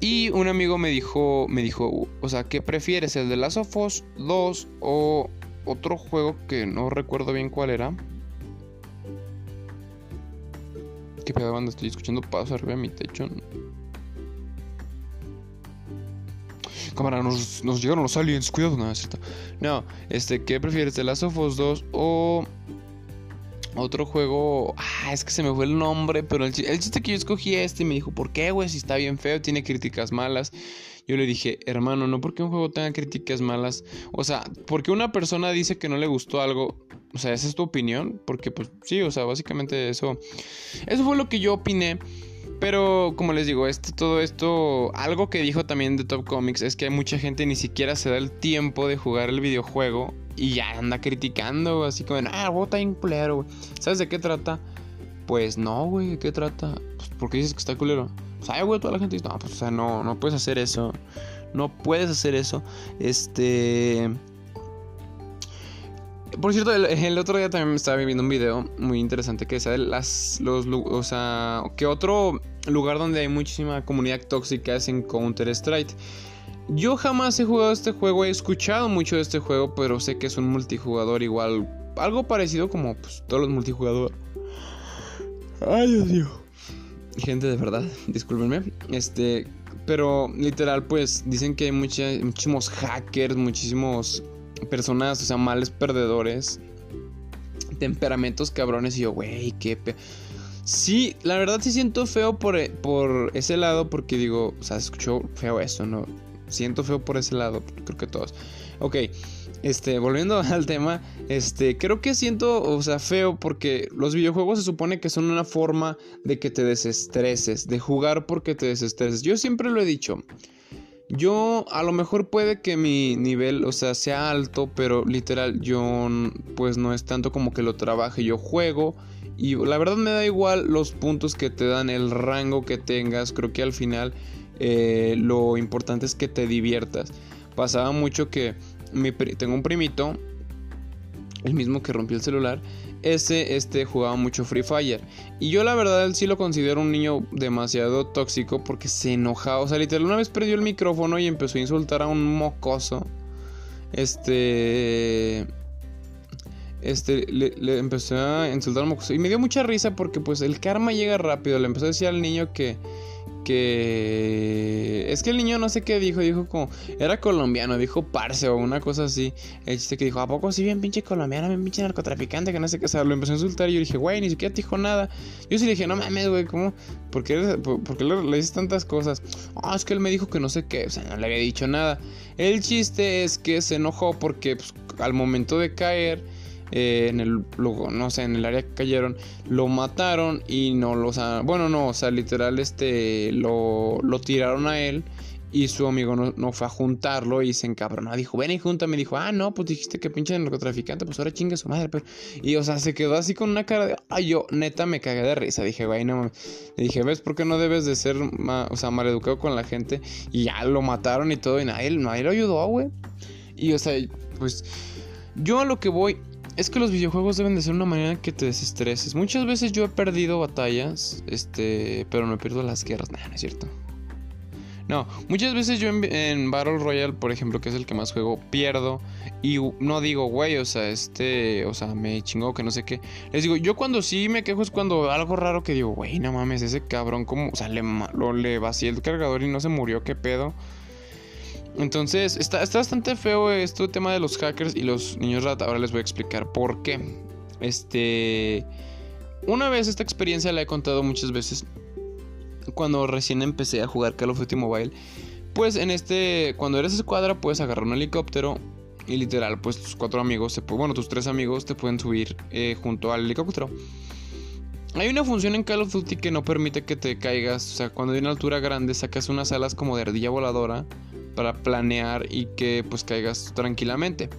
Y un amigo me dijo, me dijo, o sea, ¿qué prefieres? ¿El de Last of Us 2 o otro juego que no recuerdo bien cuál era? ¿Qué pedo, banda? Estoy escuchando pasos arriba de mi techo. Cámara, nos, llegaron los aliens, cuidado, no, es cierto. No, este, ¿qué prefieres? ¿The Last of Us 2 o otro juego? Ah, es que se me fue el nombre, pero el, chiste que yo escogí este y me dijo, ¿por qué, güey? Si está bien feo, tiene críticas malas. Yo le dije, hermano, no porque un juego tenga críticas malas. O sea, porque una persona dice que no le gustó algo. O sea, esa es tu opinión. Porque, pues, sí, o sea, básicamente eso. Eso fue lo que yo opiné. Pero como les digo, este, todo esto, algo que dijo también de Top Comics es que mucha gente ni siquiera se da el tiempo de jugar el videojuego y ya anda criticando, así como, ah, bota en culero, güey. ¿Sabes de qué trata? Pues no, güey, ¿de qué trata? Pues porque dices que está culero. Pues, ay, güey, toda la gente dice, no, pues, o sea, no, no puedes hacer eso. No puedes hacer eso. Este. Por cierto, el, otro día también me estaba viendo un video muy interesante que decía las, los, o sea, que otro lugar donde hay muchísima comunidad tóxica es en Counter Strike. Yo jamás he jugado este juego, he escuchado mucho de este juego, pero sé que es un multijugador igual, algo parecido como pues, todos los multijugadores. Ay, Dios mío. Gente de verdad, discúlpenme. Este, pero literal, pues dicen que hay muchísimos hackers, muchísimos personas, o sea, males perdedores, temperamentos cabrones. Y yo, güey, qué. Sí, la verdad sí siento feo por, eh, por ese lado, porque digo, o sea, escuchó feo eso, ¿no? Siento feo por ese lado, creo que todos. Ok, este, volviendo <laughs> al tema, este, creo que siento, o sea, feo porque los videojuegos se supone que son una forma de que te desestreses, de jugar porque te desestreses. Yo siempre lo he dicho, yo a lo mejor puede que mi nivel, o sea, sea alto, pero literal yo pues no es tanto como que lo trabaje, yo juego y la verdad me da igual los puntos que te dan, el rango que tengas, creo que al final eh, lo importante es que te diviertas. Pasaba mucho que mi, tengo un primito, el mismo que rompió el celular, ese este, jugaba mucho Free Fire. Y yo la verdad sí lo considero un niño demasiado tóxico porque se enojaba. O sea, literal, una vez perdió el micrófono y empezó a insultar a un mocoso. Este... Este, le, empezó a insultar a un mocoso. Y me dio mucha risa porque pues el karma llega rápido. Le empezó a decir al niño que... que es que el niño no sé qué dijo, dijo como era colombiano, dijo parce o una cosa así. El chiste que dijo, ¿a poco sí bien pinche colombiano, bien pinche narcotraficante, que no sé qué? O sea, lo empezó a insultar y yo dije, güey, ni siquiera te dijo nada. Yo sí le dije, no mames, güey, ¿cómo? ¿Por qué, le, dices tantas cosas? Ah, es que él me dijo que no sé qué, o sea, no le había dicho nada. El chiste es que se enojó porque pues, al momento de caer eh, en el luego, no sé, en el área que cayeron, lo mataron y no lo, bueno, no, o sea, literal este lo, lo tiraron a él y su amigo no, fue a juntarlo y se encabronó. Dijo, ven y junta. Me dijo, ah, no, pues dijiste que pinche narcotraficante, pues ahora chingue su madre. Y, o sea, se quedó así con una cara de, ay, yo neta me cagué de risa. Dije, güey, no mames. Le dije, ¿ves por qué no debes de ser, o sea, maleducado con la gente? Y ya lo mataron y todo, y nadie, nadie lo ayudó, güey. Y, o sea, pues, yo a lo que voy es que los videojuegos deben de ser una manera que te desestreses. Muchas veces yo he perdido batallas, este, pero no pierdo las guerras. Nah, no es cierto. No, muchas veces yo en, Battle Royale, por ejemplo, que es el que más juego, pierdo y no digo, güey, o sea, este, o sea, me chingó que no sé qué. Les digo, yo cuando sí me quejo es cuando algo raro que digo, güey, no mames, ese cabrón, como, o sea, le, lo, le vacié el cargador y no se murió, qué pedo. Entonces, está, está bastante feo esto, tema de los hackers y los niños rata. Ahora les voy a explicar por qué. Este. Una vez esta experiencia la he contado muchas veces. Cuando recién empecé a jugar Call of Duty Mobile. Pues en este. Cuando eres escuadra, puedes agarrar un helicóptero. Y literal, pues tus cuatro amigos, bueno, tus tres amigos te pueden subir eh, junto al helicóptero. Hay una función en Call of Duty que no permite que te caigas. O sea, cuando hay una altura grande, sacas unas alas como de ardilla voladora para planear y que pues caigas tranquilamente.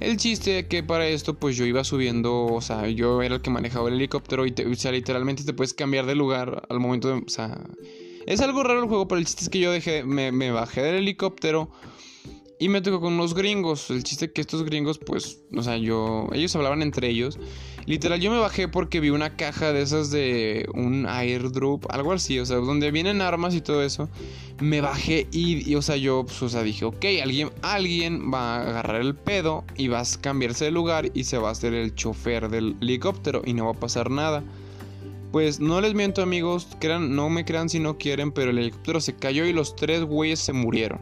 El chiste que para esto pues yo iba subiendo, o sea, yo era el que manejaba el helicóptero y o sea, literalmente te puedes cambiar de lugar al momento de, o sea, es algo raro el juego, pero el chiste es que yo dejé, me, me bajé del helicóptero y me tocó con unos gringos. El chiste que estos gringos, pues, o sea, yo. Ellos hablaban entre ellos. Literal, yo me bajé porque vi una caja de esas de un airdrop, algo así, o sea, donde vienen armas y todo eso. Me bajé y, o sea, yo, pues, o sea, dije, ok, alguien, alguien va a agarrar el pedo y va a cambiarse de lugar y se va a hacer el chofer del helicóptero y no va a pasar nada. Pues no les miento amigos, crean, no me crean si no quieren, pero el helicóptero se cayó y los tres güeyes se murieron.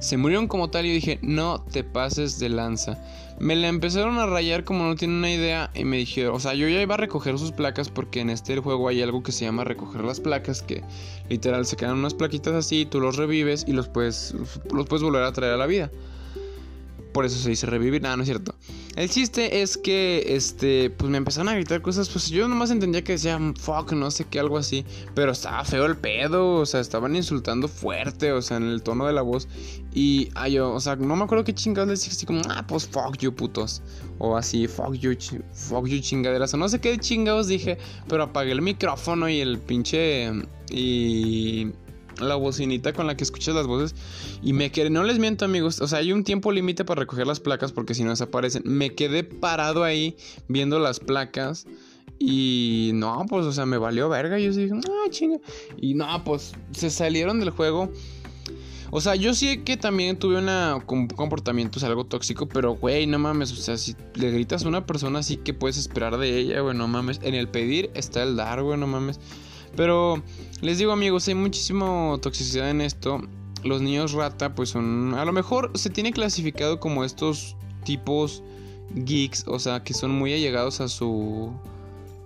Se murieron como tal y dije, no te pases de lanza. Me la empezaron a rayar como no tienen una idea y me dijeron, o sea, yo ya iba a recoger sus placas porque en este juego hay algo que se llama recoger las placas, que literal se quedan unas plaquitas así, tú los revives y los puedes, los puedes volver a traer a la vida. Por eso se dice revivir, nada, no es cierto. El chiste es que, este, pues me empezaron a gritar cosas, pues yo nomás entendía que decían fuck, no sé qué, algo así. Pero estaba feo el pedo, o sea, estaban insultando fuerte, o sea, en el tono de la voz. Y, ay, yo, o sea, no me acuerdo qué chingados les dije, así como, ah, pues fuck you, putos. O así, fuck you, fuck you, chingaderas. O no sé qué chingados dije, pero apagué el micrófono y el pinche. Y la bocinita con la que escuchas las voces. Y me quedé, no les miento amigos, o sea, hay un tiempo límite para recoger las placas porque si no desaparecen. Me quedé parado ahí viendo las placas. Y no, pues, o sea, me valió verga. Yo dije, ah, chinga. Y no, pues, se salieron del juego. O sea, yo sí que también tuve una, un comportamiento algo tóxico, pero güey, no mames, o sea, si le gritas a una persona así que puedes esperar de ella, güey, no mames. En el pedir está el dar, güey, no mames. Pero les digo amigos, hay muchísima toxicidad en esto. Los niños rata pues son... A lo mejor se tiene clasificado como estos tipos geeks, o sea, que son muy allegados a su...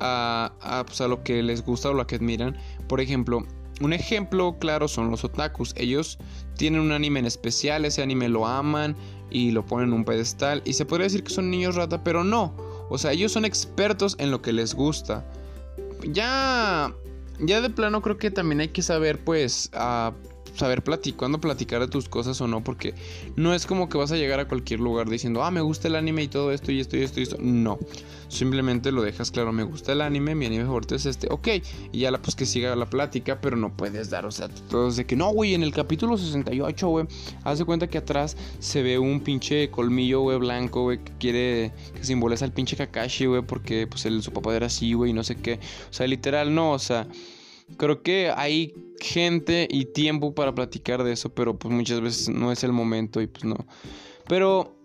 A, a, pues, a lo que les gusta o lo que admiran. Por ejemplo, un ejemplo claro son los otakus. Ellos tienen un anime en especial, ese anime lo aman y lo ponen en un pedestal. Y se podría decir que son niños rata, pero no. O sea, ellos son expertos en lo que les gusta. Ya ya de plano creo que también hay que saber pues a saber platicar, cuándo platicar de tus cosas o no, porque no es como que vas a llegar a cualquier lugar diciendo, ah, me gusta el anime y todo esto y esto y esto y esto. No, simplemente lo dejas claro, me gusta el anime, mi anime favorito es este, ok, y ya la, pues que siga la plática, pero no puedes dar, o sea, todos de que no, güey, en el capítulo 68, güey, haz de cuenta que atrás se ve un pinche colmillo, güey, blanco, güey, que quiere, que simboliza el pinche Kakashi, güey, porque pues el, su papá era así, güey, y no sé qué, o sea, literal, no, o sea creo que hay gente y tiempo para platicar de eso, pero pues muchas veces no es el momento y pues no. Pero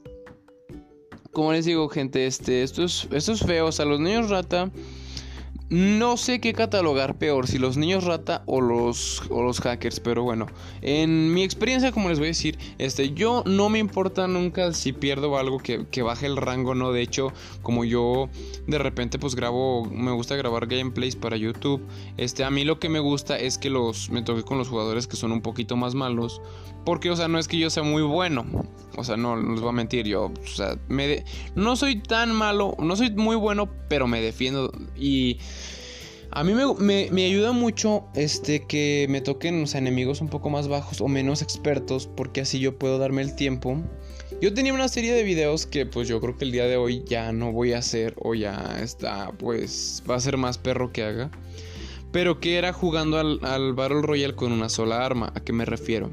como les digo, gente, este, esto es, esto es feo. O sea, los niños rata no sé qué catalogar peor, si los niños rata o los, o los hackers, pero bueno, en mi experiencia, como les voy a decir, este, yo no me importa nunca si pierdo algo que, que baje el rango, ¿no? De hecho, como yo de repente pues grabo, me gusta grabar gameplays para YouTube, este, a mí lo que me gusta es que los, me toque con los jugadores que son un poquito más malos, porque, o sea, no es que yo sea muy bueno, o sea, no, les voy a mentir, yo, o sea, me no soy tan malo, no soy muy bueno, pero me defiendo y... A mí me, ayuda mucho este, que me toquen o enemigos un poco más bajos o menos expertos porque así yo puedo darme el tiempo. Yo tenía una serie de videos que pues yo creo que el día de hoy ya no voy a hacer o ya está pues va a ser más perro que haga. Pero que era jugando al, al Battle Royale con una sola arma. ¿A qué me refiero?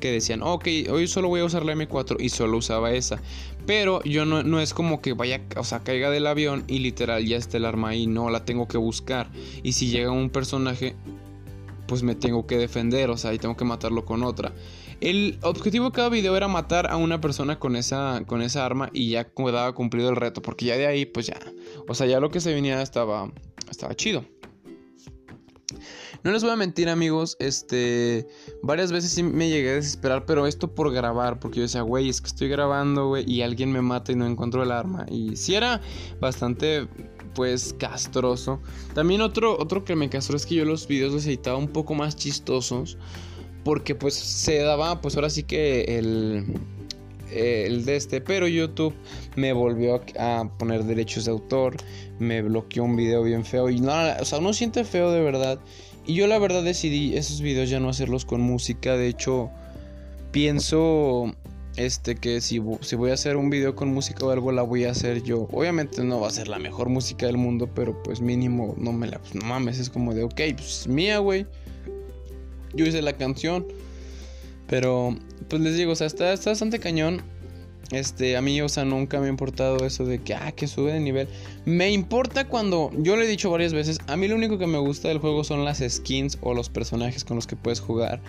Que decían, ok, hoy solo voy a usar la M4 y solo usaba esa. Pero yo no, no, es como que vaya, o sea, caiga del avión y literal ya esté el arma ahí, no, la tengo que buscar. Y si llega un personaje, pues me tengo que defender, o sea, y tengo que matarlo con otra. El objetivo de cada video era matar a una persona con esa, con esa arma y ya quedaba cumplido el reto, porque ya de ahí, pues ya, o sea, ya lo que se venía estaba, estaba chido. No les voy a mentir, amigos. Este. Varias veces sí me llegué a desesperar. Pero esto por grabar. Porque yo decía, güey, es que estoy grabando, güey. Y alguien me mata y no encuentro el arma. Y sí era bastante. Pues castroso. También otro, otro que me castró es que yo los videos los editaba un poco más chistosos. Porque pues se daba, pues ahora sí que el el de este, pero YouTube me volvió a poner derechos de autor, me bloqueó un video bien feo y no, o sea, uno siente feo de verdad y yo la verdad decidí esos videos ya no hacerlos con música. De hecho, pienso este que si, si, voy a hacer un video con música o algo la voy a hacer yo. Obviamente no va a ser la mejor música del mundo, pero pues mínimo no me la pues, mames, es como de ok, pues es mía, güey. Yo hice la canción. Pero pues les digo, o sea, está, está bastante cañón. Este, a mí, o sea, nunca me ha importado eso de que, ah, que sube de nivel. Me importa cuando, yo lo he dicho varias veces, a mí lo único que me gusta del juego son las skins o los personajes con los que puedes jugar.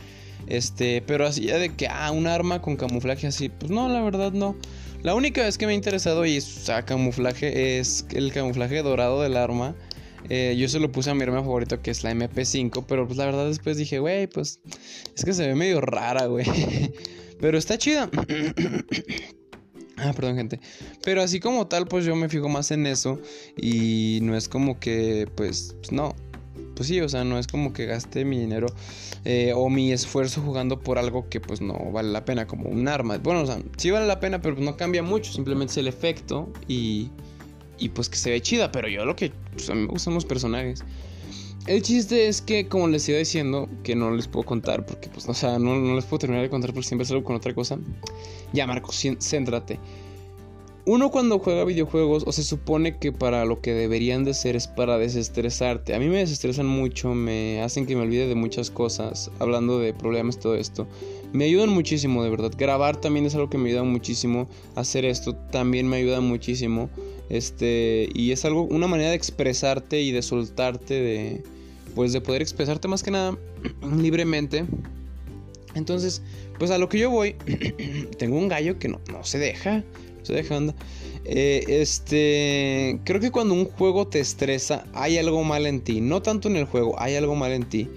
Este, pero así ya de que, ah, un arma con camuflaje así, pues no, la verdad no. La única vez que me ha interesado y, o sea, camuflaje es el camuflaje dorado del arma. Eh, yo se lo puse a mi arma favorito que es la MP5, pero pues la verdad después dije, güey, pues es que se ve medio rara, güey. <laughs> pero está chida. <clears throat> Ah, perdón, gente. Pero así como tal, pues yo me fijo más en eso. Y no es como que, pues, no. Pues sí, o sea, no es como que gaste mi dinero eh, o mi esfuerzo jugando por algo que pues no vale la pena, como un arma. Bueno, o sea, sí vale la pena, pero no cambia mucho. Simplemente es el efecto y, y pues que se ve chida. Pero yo lo que, pues me gustan los personajes. El chiste es que, como les iba diciendo, que no les puedo contar porque, pues, o sea, no, no les puedo terminar de contar porque siempre salgo con otra cosa. Ya, Marcos, céntrate. Uno cuando juega videojuegos, o se supone que para lo que deberían de ser es para desestresarte. A mí me desestresan mucho, me hacen que me olvide de muchas cosas, hablando de problemas, todo esto. Me ayudan muchísimo, de verdad. Grabar también es algo que me ayuda muchísimo. Hacer esto también me ayuda muchísimo. Este, y es algo, una manera de expresarte y de soltarte, de, pues de poder expresarte más que nada <clears throat> libremente. Entonces, pues a lo que yo voy, <clears throat> tengo un gallo que no, no se deja, se deja. Eh, este, creo que cuando un juego te estresa, hay algo mal en ti. No tanto en el juego, hay algo mal en ti.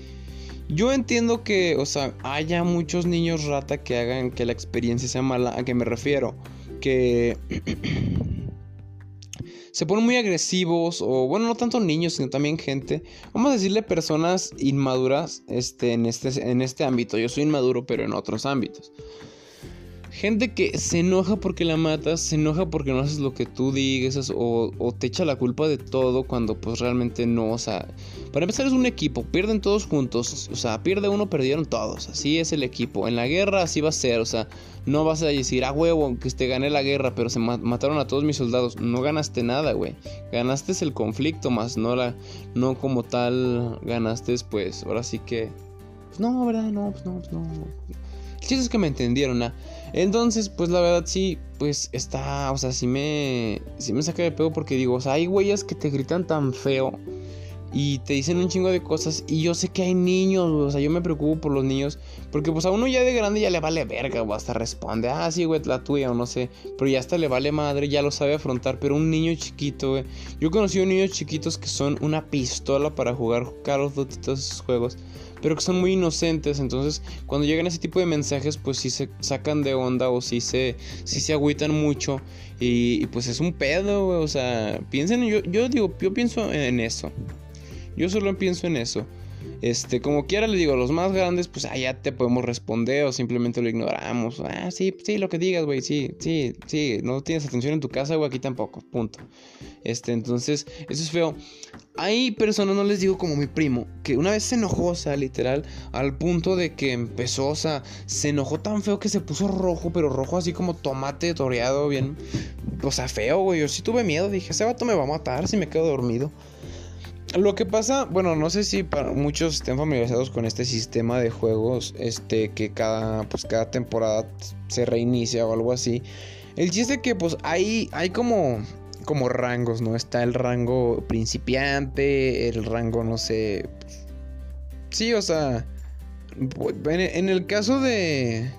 Yo entiendo que, o sea, haya muchos niños rata que hagan que la experiencia sea mala. ¿A qué me refiero? Que <clears throat> se ponen muy agresivos o bueno, no tanto niños, sino también gente, vamos a decirle personas inmaduras este, en, este, en este ámbito. Yo soy inmaduro, pero en otros ámbitos. Gente que se enoja porque la matas, se enoja porque no haces lo que tú digas o, te echa la culpa de todo cuando pues realmente no, o sea, para empezar es un equipo, pierden todos juntos, o sea, pierde uno, perdieron todos, así es el equipo, en la guerra así va a ser, o sea, no vas a decir, ah huevo, que te gané la guerra, pero se mataron a todos mis soldados, no ganaste nada, güey, ganaste el conflicto más, no la, no como tal ganaste pues, ahora sí que, pues no, verdad, no, pues no, pues no, el chiste es que me entendieron, ¿ah? Entonces, pues la verdad sí, pues está, o sea, sí me, sí me saca de pedo porque digo, o sea, hay güeyes que te gritan tan feo y te dicen un chingo de cosas y yo sé que hay niños, o sea, yo me preocupo por los niños porque pues a uno ya de grande ya le vale verga, o hasta responde, ah, sí, güey, la tuya o no sé, pero ya hasta le vale madre, ya lo sabe afrontar, pero un niño chiquito, güey, yo he conocido niños chiquitos que son una pistola para jugar Call of todos esos juegos pero que son muy inocentes. Entonces, cuando llegan ese tipo de mensajes, pues sí se sacan de onda o sí se, sí se agüitan mucho. Y, pues es un pedo, güey. O sea, piensen, yo, yo digo, yo pienso en eso. Yo solo pienso en eso. Este, como quiera le digo, los más grandes, pues allá te podemos responder o simplemente lo ignoramos. Ah, sí, sí, lo que digas, güey, sí, sí, sí, no tienes atención en tu casa, güey, aquí tampoco, punto. Este, entonces, eso es feo. Hay personas, no les digo como mi primo, que una vez se enojó, o sea, literal, al punto de que empezó, o sea, se enojó tan feo que se puso rojo, pero rojo así como tomate toreado, bien, o sea, feo, güey. Yo sí tuve miedo, dije, ese vato me va a matar si me quedo dormido. Lo que pasa, bueno, no sé si para muchos estén familiarizados con este sistema de juegos, este, que cada, pues cada temporada se reinicia o algo así. El chiste que, pues, hay, hay como, como rangos, ¿no? Está el rango principiante, el rango, no sé. sí, o sea, en, el caso de,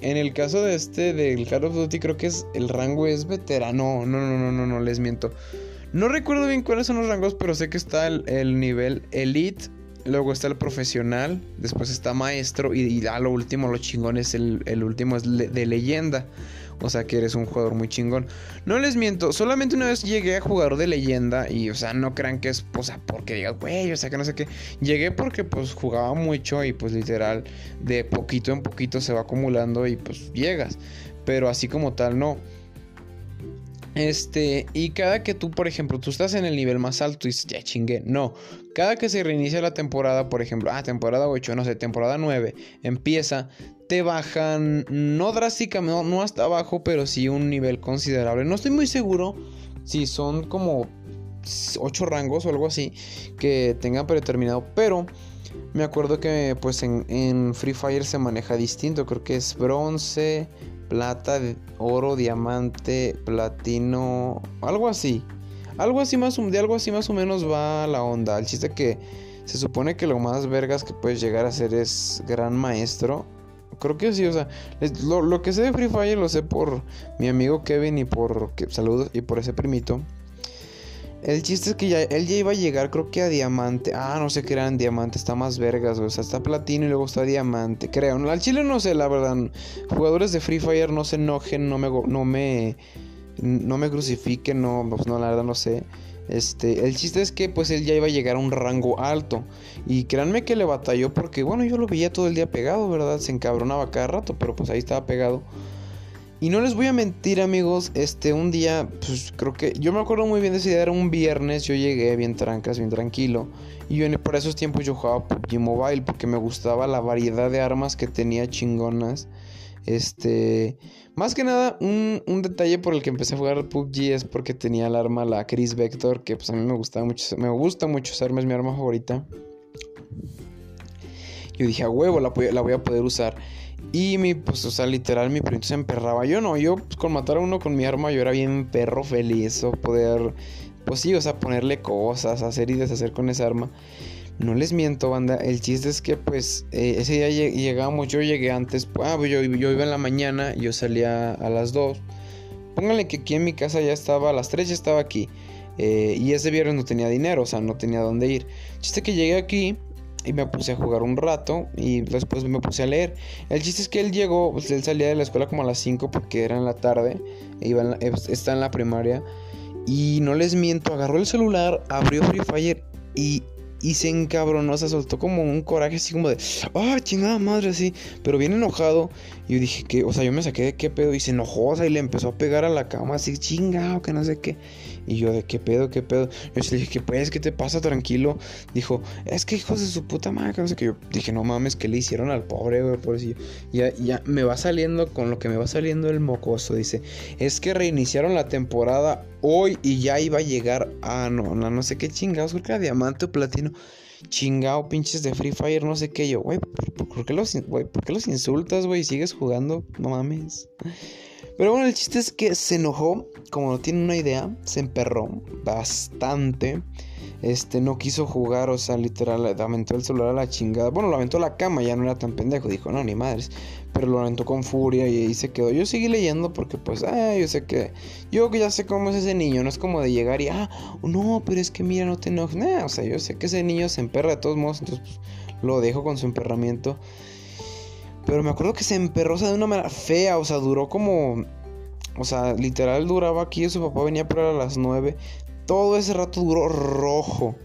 en el caso de este, del Call of Duty, creo que es, el rango es veterano. No, no, no, no, no, les miento. No recuerdo bien cuáles son los rangos, pero sé que está el, nivel Elite, luego está el profesional, después está maestro y, a lo último, lo chingón es el, último es de leyenda. O sea que eres un jugador muy chingón. No les miento, solamente una vez llegué a jugar de leyenda y, o sea, no crean que es, o sea, porque digas, güey, o sea, que no sé qué. Llegué porque, pues, jugaba mucho y, pues, literal, de poquito en poquito se va acumulando y, pues, llegas. Pero así como tal, no. Este, y cada que tú, por ejemplo, tú estás en el nivel más alto y dices, ya chingue no. Cada que se reinicia la temporada, por ejemplo, ah, temporada 8, no sé, temporada 9, empieza, te bajan, no drásticamente, no, hasta abajo, pero sí un nivel considerable. No estoy muy seguro si son como 8 rangos o algo así que tengan predeterminado, pero me acuerdo que pues en Free Fire se maneja distinto, creo que es bronce plata, oro, diamante, platino, algo así. Algo así más de algo así más o menos va la onda. El chiste que se supone que lo más vergas que puedes llegar a ser es gran maestro. Creo que sí, o sea, lo, que sé de Free Fire lo sé por mi amigo Kevin y por saludos y por ese primito. El chiste es que ya, él ya iba a llegar, creo que a diamante. Ah, no sé qué eran diamante, está más vergas, o sea, está platino y luego está diamante, creo. Al chile no sé, la verdad. Jugadores de Free Fire no se enojen, no me, no me, no me crucifiquen, no, pues no, la verdad no sé. Este, el chiste es que pues él ya iba a llegar a un rango alto. Y créanme que le batalló porque, bueno, yo lo veía todo el día pegado, ¿verdad? Se encabronaba cada rato, pero pues ahí estaba pegado. Y no les voy a mentir, amigos, este, un día, pues creo que, yo me acuerdo muy bien de ese día, era un viernes, yo llegué bien trancas, bien tranquilo. Y yo, por esos tiempos yo jugaba PUBG Mobile porque me gustaba la variedad de armas que tenía chingonas. Este, más que nada, un, un, detalle por el que empecé a jugar PUBG es porque tenía el arma, la Chris Vector, que pues a mí me gustaba mucho, me gusta mucho esa arma, es mi arma favorita. Yo dije, a huevo, la, voy a poder usar. Y mi, pues, o sea, literal, mi primito se emperraba. Yo no, yo pues, con matar a uno con mi arma, yo era bien perro feliz. O poder, pues sí, o sea, ponerle cosas, hacer y deshacer con esa arma. No les miento, banda. El chiste es que, pues, eh, ese día llegamos. Yo llegué antes. Ah, pues yo, yo iba en la mañana, yo salía a las 2. Pónganle que aquí en mi casa ya estaba, a las 3 ya estaba aquí. Eh, y ese viernes no tenía dinero, o sea, no tenía dónde ir. Chiste que llegué aquí y me puse a jugar un rato y después me puse a leer. El chiste es que él llegó, pues, él salía de la escuela como a las 5 porque era en la tarde, e iba está en la primaria y no les miento, agarró el celular, abrió Free Fire y y se encabronó, se soltó como un coraje así como de, ah, chingada madre, así, pero bien enojado. Y yo dije que, o sea, yo me saqué de qué pedo y se enojó, o sea, y le empezó a pegar a la cama así, chingado, que no sé qué. Y yo, de qué pedo, qué pedo. Yo le dije, ¿qué pues, qué te pasa, tranquilo? Dijo, es que hijos de su puta madre, no sé qué. Yo dije, no mames, ¿qué le hicieron al pobre, güey? Por eso ya, ya me va saliendo, con lo que me va saliendo el mocoso, dice, es que reiniciaron la temporada hoy y ya iba a llegar a, no, no, no sé qué chingados, creo que era diamante o platino. Chingao, pinches de Free Fire, no sé qué. Yo, güey, ¿por, qué ¿por qué los insultas, güey? ¿Sigues jugando? No mames. Pero bueno, el chiste es que se enojó, como no tiene una idea, se emperró bastante. Este, no quiso jugar, o sea, literal, aventó el celular a la chingada. Bueno, a la cama, ya no era tan pendejo. Dijo, no, ni madres. Pero lo aventó con furia y ahí se quedó. Yo seguí leyendo porque, pues, ah, yo sé que. Yo ya sé cómo es ese niño. No es como de llegar y, ah, no, pero es que mira, no te enojes. o sea, yo sé que ese niño se emperra de todos modos. Entonces, pues, lo dejo con su emperramiento. Pero me acuerdo que se emperró, o sea, de una manera fea, o sea, duró como... O sea, literal duraba aquí, su papá venía por a las 9. Todo ese rato duró rojo.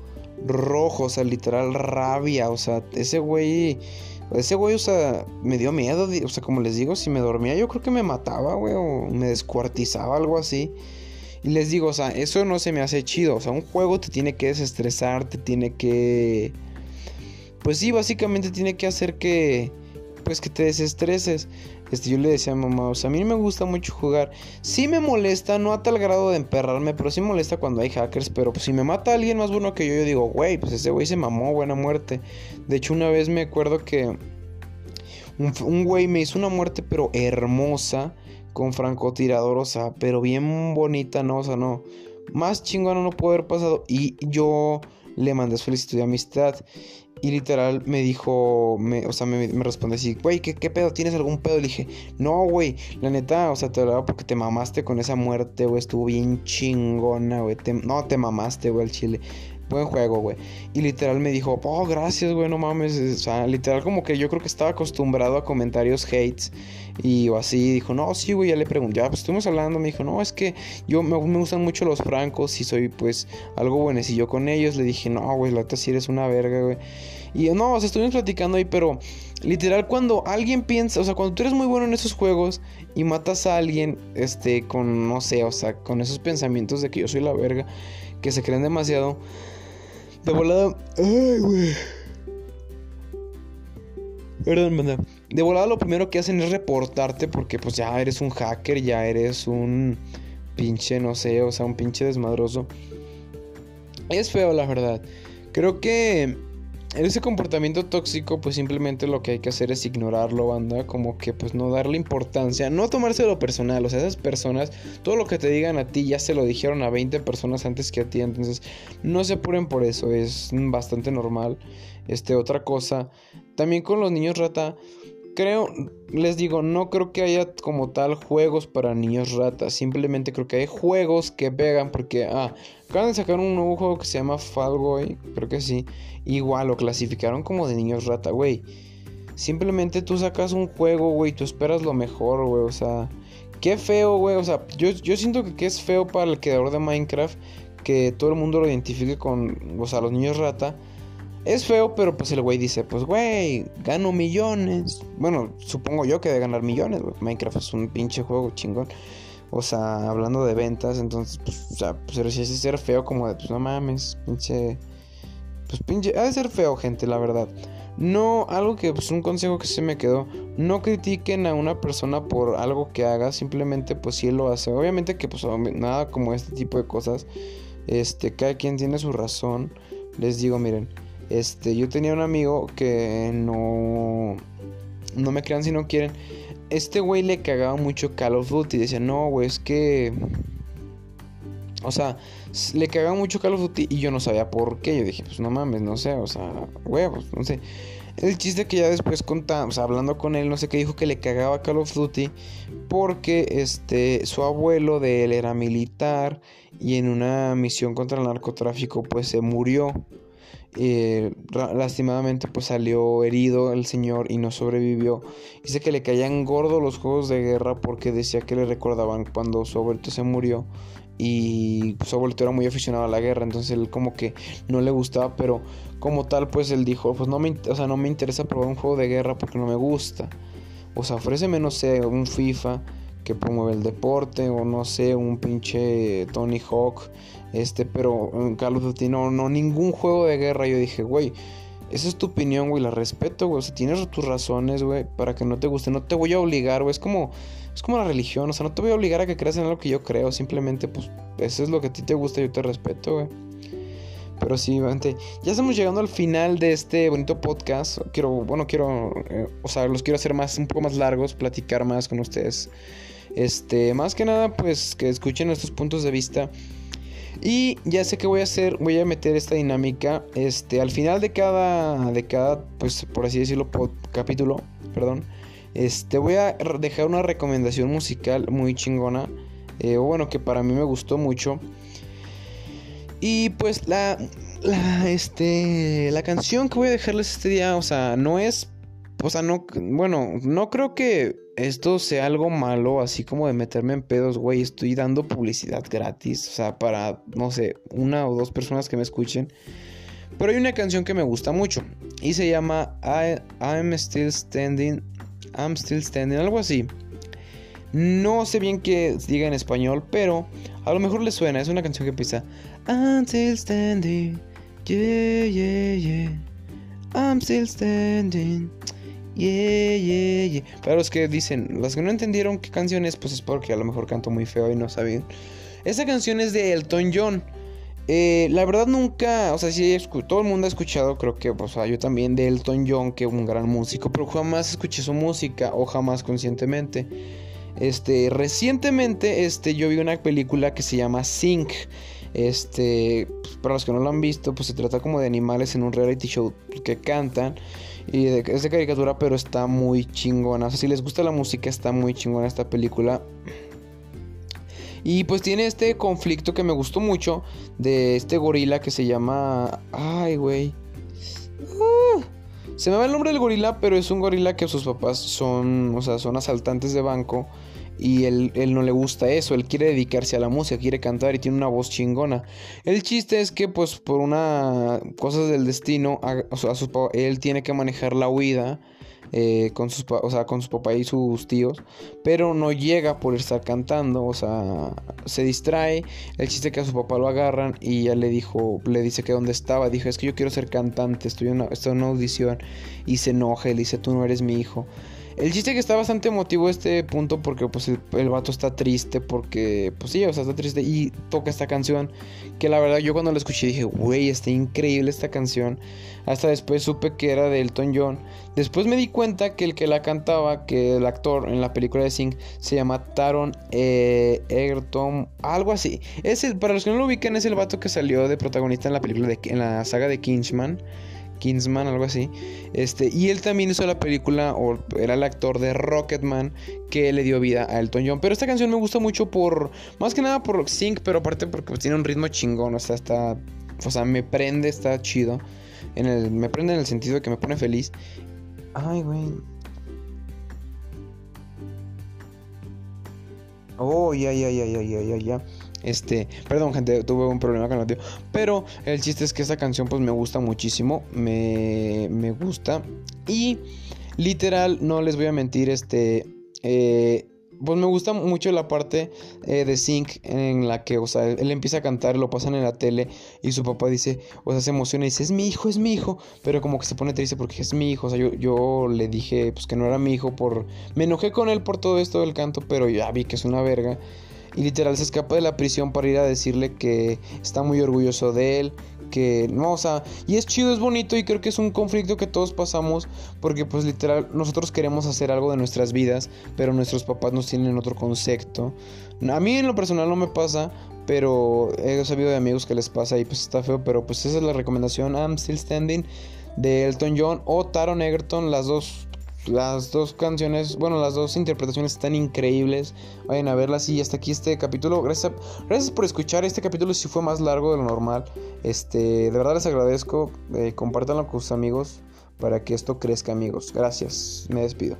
Rojo, o sea, literal rabia. O sea, ese güey... Ese güey, o sea, me dio miedo. O sea, como les digo, si me dormía yo creo que me mataba, güey. O me descuartizaba, algo así. Y les digo, o sea, eso no se me hace chido. O sea, un juego te tiene que desestresar, te tiene que... Pues sí, básicamente tiene que hacer que pues que te desestreses. Este, yo le decía a mamá, o sea, a mí me gusta mucho jugar. Sí me molesta, no a tal grado de emperrarme, pero sí molesta cuando hay hackers. Pero si me mata alguien más bueno que yo, yo digo, güey, pues ese güey se mamó, buena muerte. De hecho, una vez me acuerdo que un güey me hizo una muerte, pero hermosa, con francotirador, o sea, pero bien bonita, ¿no? O sea, no. Más chingón no puede haber pasado. Y yo le mandé solicitud de amistad. Y literal me dijo, me, o sea, me, me responde así, güey, ¿qué, ¿qué, pedo? ¿Tienes algún pedo? Le dije, no, güey, la neta, o sea, te lo porque te mamaste con esa muerte, güey, estuvo bien chingona, güey. no, te mamaste, güey, el chile. Buen juego, güey. Y literal me dijo, oh, gracias, güey, no mames. O sea, literal como que yo creo que estaba acostumbrado a comentarios hates. Y o así, dijo, no, sí, güey, ya le pregunté, ya, pues estuvimos hablando. Me dijo, no, es que yo me, gustan mucho los francos y soy, pues, algo buenecillo con ellos. Le dije, no, güey, la neta sí eres una verga, güey. Y no, o sea, estuvimos platicando ahí, pero literal cuando alguien piensa, o sea, cuando tú eres muy bueno en esos juegos y matas a alguien, este, con, no sé, o sea, con esos pensamientos de que yo soy la verga, que se creen demasiado de volada. Ay, güey. Perdón, banda. De volada lo primero que hacen es reportarte porque pues ya eres un hacker, ya eres un pinche, no sé, o sea, un pinche desmadroso. Es feo, la verdad. Creo que en ese comportamiento tóxico, pues simplemente lo que hay que hacer es ignorarlo, banda, como que pues no darle importancia, no tomarse lo personal, o sea, esas personas, todo lo que te digan a ti ya se lo dijeron a 20 personas antes que a ti, entonces no se apuren por eso, es bastante normal. Este, otra cosa, también con los niños rata, creo, les digo, no creo que haya como tal juegos para niños ratas. Simplemente creo que hay juegos que pegan porque, ah, acaban de sacar un nuevo juego que se llama Fall Guy, creo que sí. Igual lo clasificaron como de niños rata, güey. Simplemente tú sacas un juego, güey, tú esperas lo mejor, güey, o sea... Qué feo, güey, o sea, yo, yo siento que, que es feo para el creador de Minecraft que todo el mundo lo identifique con, o sea, los niños rata. Es feo, pero pues el güey dice, pues güey, gano millones. Bueno, supongo yo que de ganar millones, Minecraft es un pinche juego chingón. O sea, hablando de ventas, entonces, pues, o sea, pues si es ser feo como de, pues no mames, pinche... Pues pinche, ha de ser feo, gente, la verdad. No, algo que, pues un consejo que se me quedó, no critiquen a una persona por algo que haga, simplemente pues si él lo hace. Obviamente que pues nada como este tipo de cosas, este, cada quien tiene su razón. Les digo, miren, este, yo tenía un amigo que no. No me crean si no quieren. Este güey le cagaba mucho Call of Duty. Decía, no, güey, es que. O sea, le cagaba mucho Call of Duty y yo no sabía por qué. Yo dije, pues no mames, no sé, o sea, huevos, no sé. El chiste que ya después contamos, hablando con él, no sé qué dijo que le cagaba Call of Duty porque este su abuelo de él era militar y en una misión contra el narcotráfico pues se murió. Eh, lastimadamente pues salió herido el señor y no sobrevivió. Dice que le caían gordos los juegos de guerra porque decía que le recordaban cuando su se murió y su era muy aficionado a la guerra, entonces él como que no le gustaba, pero como tal pues él dijo, pues no me, o sea, no me interesa probar un juego de guerra porque no me gusta. O sea, ofréceme, no sé, un FIFA que promueve el deporte o no sé, un pinche Tony Hawk este, pero en Call of no, no, ningún juego de guerra. Yo dije, güey, esa es tu opinión, güey, la respeto, güey. O sea, tienes tus razones, güey, para que no te guste. No te voy a obligar, güey. Es como, es como la religión, o sea, no te voy a obligar a que creas en algo que yo creo. Simplemente, pues, eso es lo que a ti te gusta, yo te respeto, güey. Pero sí, gente, ya estamos llegando al final de este bonito podcast. Quiero, bueno, quiero, eh, o sea, los quiero hacer más, un poco más largos, platicar más con ustedes. Este, más que nada, pues que escuchen nuestros puntos de vista. Y ya sé que voy a hacer, voy a meter esta dinámica. Este, al final de cada, de cada, pues por así decirlo, capítulo, perdón. Este, voy a dejar una recomendación musical muy chingona. Eh, bueno, que para mí me gustó mucho. Y pues la, la, este, la canción que voy a dejarles este día, o sea, no es, o sea, no, bueno, no creo que esto sea algo malo, así como de meterme en pedos, güey, estoy dando publicidad gratis, o sea, para, no sé, una o dos personas que me escuchen. Pero hay una canción que me gusta mucho y se llama I'm Still Standing, I'm Still Standing, algo así. No sé bien qué diga en español, pero a lo mejor le suena. Es una canción que empieza I'm still standing, yeah, yeah, yeah. I'm still standing, yeah, yeah, yeah. Para los que dicen, los que no entendieron qué canción es, pues es porque a lo mejor canto muy feo y no saben. Esa canción es de Elton John. Eh, la verdad nunca, o sea, sí, todo el mundo ha escuchado, creo que, o sea, yo también de Elton John, que es un gran músico, pero jamás escuché su música o jamás conscientemente. Este, recientemente, este, yo vi una película que se llama Sync. Este, pues, para los que no lo han visto, pues se trata como de animales en un reality show que cantan. Y es de caricatura, pero está muy chingona. O sea, si les gusta la música, está muy chingona esta película. Y pues tiene este conflicto que me gustó mucho de este gorila que se llama... Ay, güey. Uh, se me va el nombre del gorila, pero es un gorila que sus papás son, o sea, son asaltantes de banco. Y él, no le gusta eso, él quiere dedicarse a la música, quiere cantar y tiene una voz chingona. El chiste es que pues por una cosas del destino, a, su, él tiene que manejar la huida eh, con, sus, o sea, con su papá y sus tíos, pero no llega por estar cantando, o sea, se distrae. El chiste es que a su papá lo agarran y ya le dijo, le dice que dónde estaba, dijo, es que yo quiero ser cantante, estoy en estoy en una audición y se enoja y le dice, tú no eres mi hijo. El chiste que está bastante emotivo este punto porque pues el, vato está triste porque pues sí, o sea, está triste y toca esta canción que la verdad yo cuando la escuché dije, güey, está increíble esta canción. Hasta después supe que era de Elton John. Después me di cuenta que el que la cantaba, que el actor en la película de Sing se llama Taron eh, Egerton, algo así. Es el, para los que no lo ubican es el vato que salió de protagonista en la película de, en la saga de Kingsman. Kingsman, algo así. Este, y él también hizo la película, o era el actor de Rocketman, que le dio vida a Elton John. Pero esta canción me gusta mucho por, más que nada por Sync, pero aparte porque pues, tiene un ritmo chingón, o sea, está, o sea, me prende, está chido. En el, me prende en el sentido de que me pone feliz. Ay, güey. Oh, ya, ya, ya, ya, ya, ya, ya. Este, perdón, gente, tuve un problema con el audio. Pero el chiste es que esta canción, pues me gusta muchísimo. Me, me gusta. Y literal, no les voy a mentir, este. Eh, pues me gusta mucho la parte eh, de Sync en la que, o sea, él empieza a cantar, lo pasan en la tele y su papá dice, o sea, se emociona y dice, es mi hijo, es mi hijo, pero como que se pone triste porque es mi hijo, o sea, yo, yo le dije, pues que no era mi hijo por... Me enojé con él por todo esto del canto, pero ya vi que es una verga. Y literal se escapa de la prisión para ir a decirle que está muy orgulloso de él, que no, o sea, y es chido, es bonito y creo que es un conflicto que todos pasamos porque pues literal nosotros queremos hacer algo de nuestras vidas, pero nuestros papás nos tienen otro concepto. A mí en lo personal no me pasa, pero he sabido de amigos que les pasa y pues está feo, pero pues esa es la recomendación I'm Still Standing de Elton John o Taron Egerton, las dos las dos canciones, bueno, las dos interpretaciones están increíbles. Vayan a verlas y hasta aquí este capítulo. Gracias, gracias por escuchar. Este capítulo si fue más largo de lo normal. Este, de verdad les agradezco. Eh, compártanlo con sus amigos para que esto crezca, amigos. Gracias. Me despido.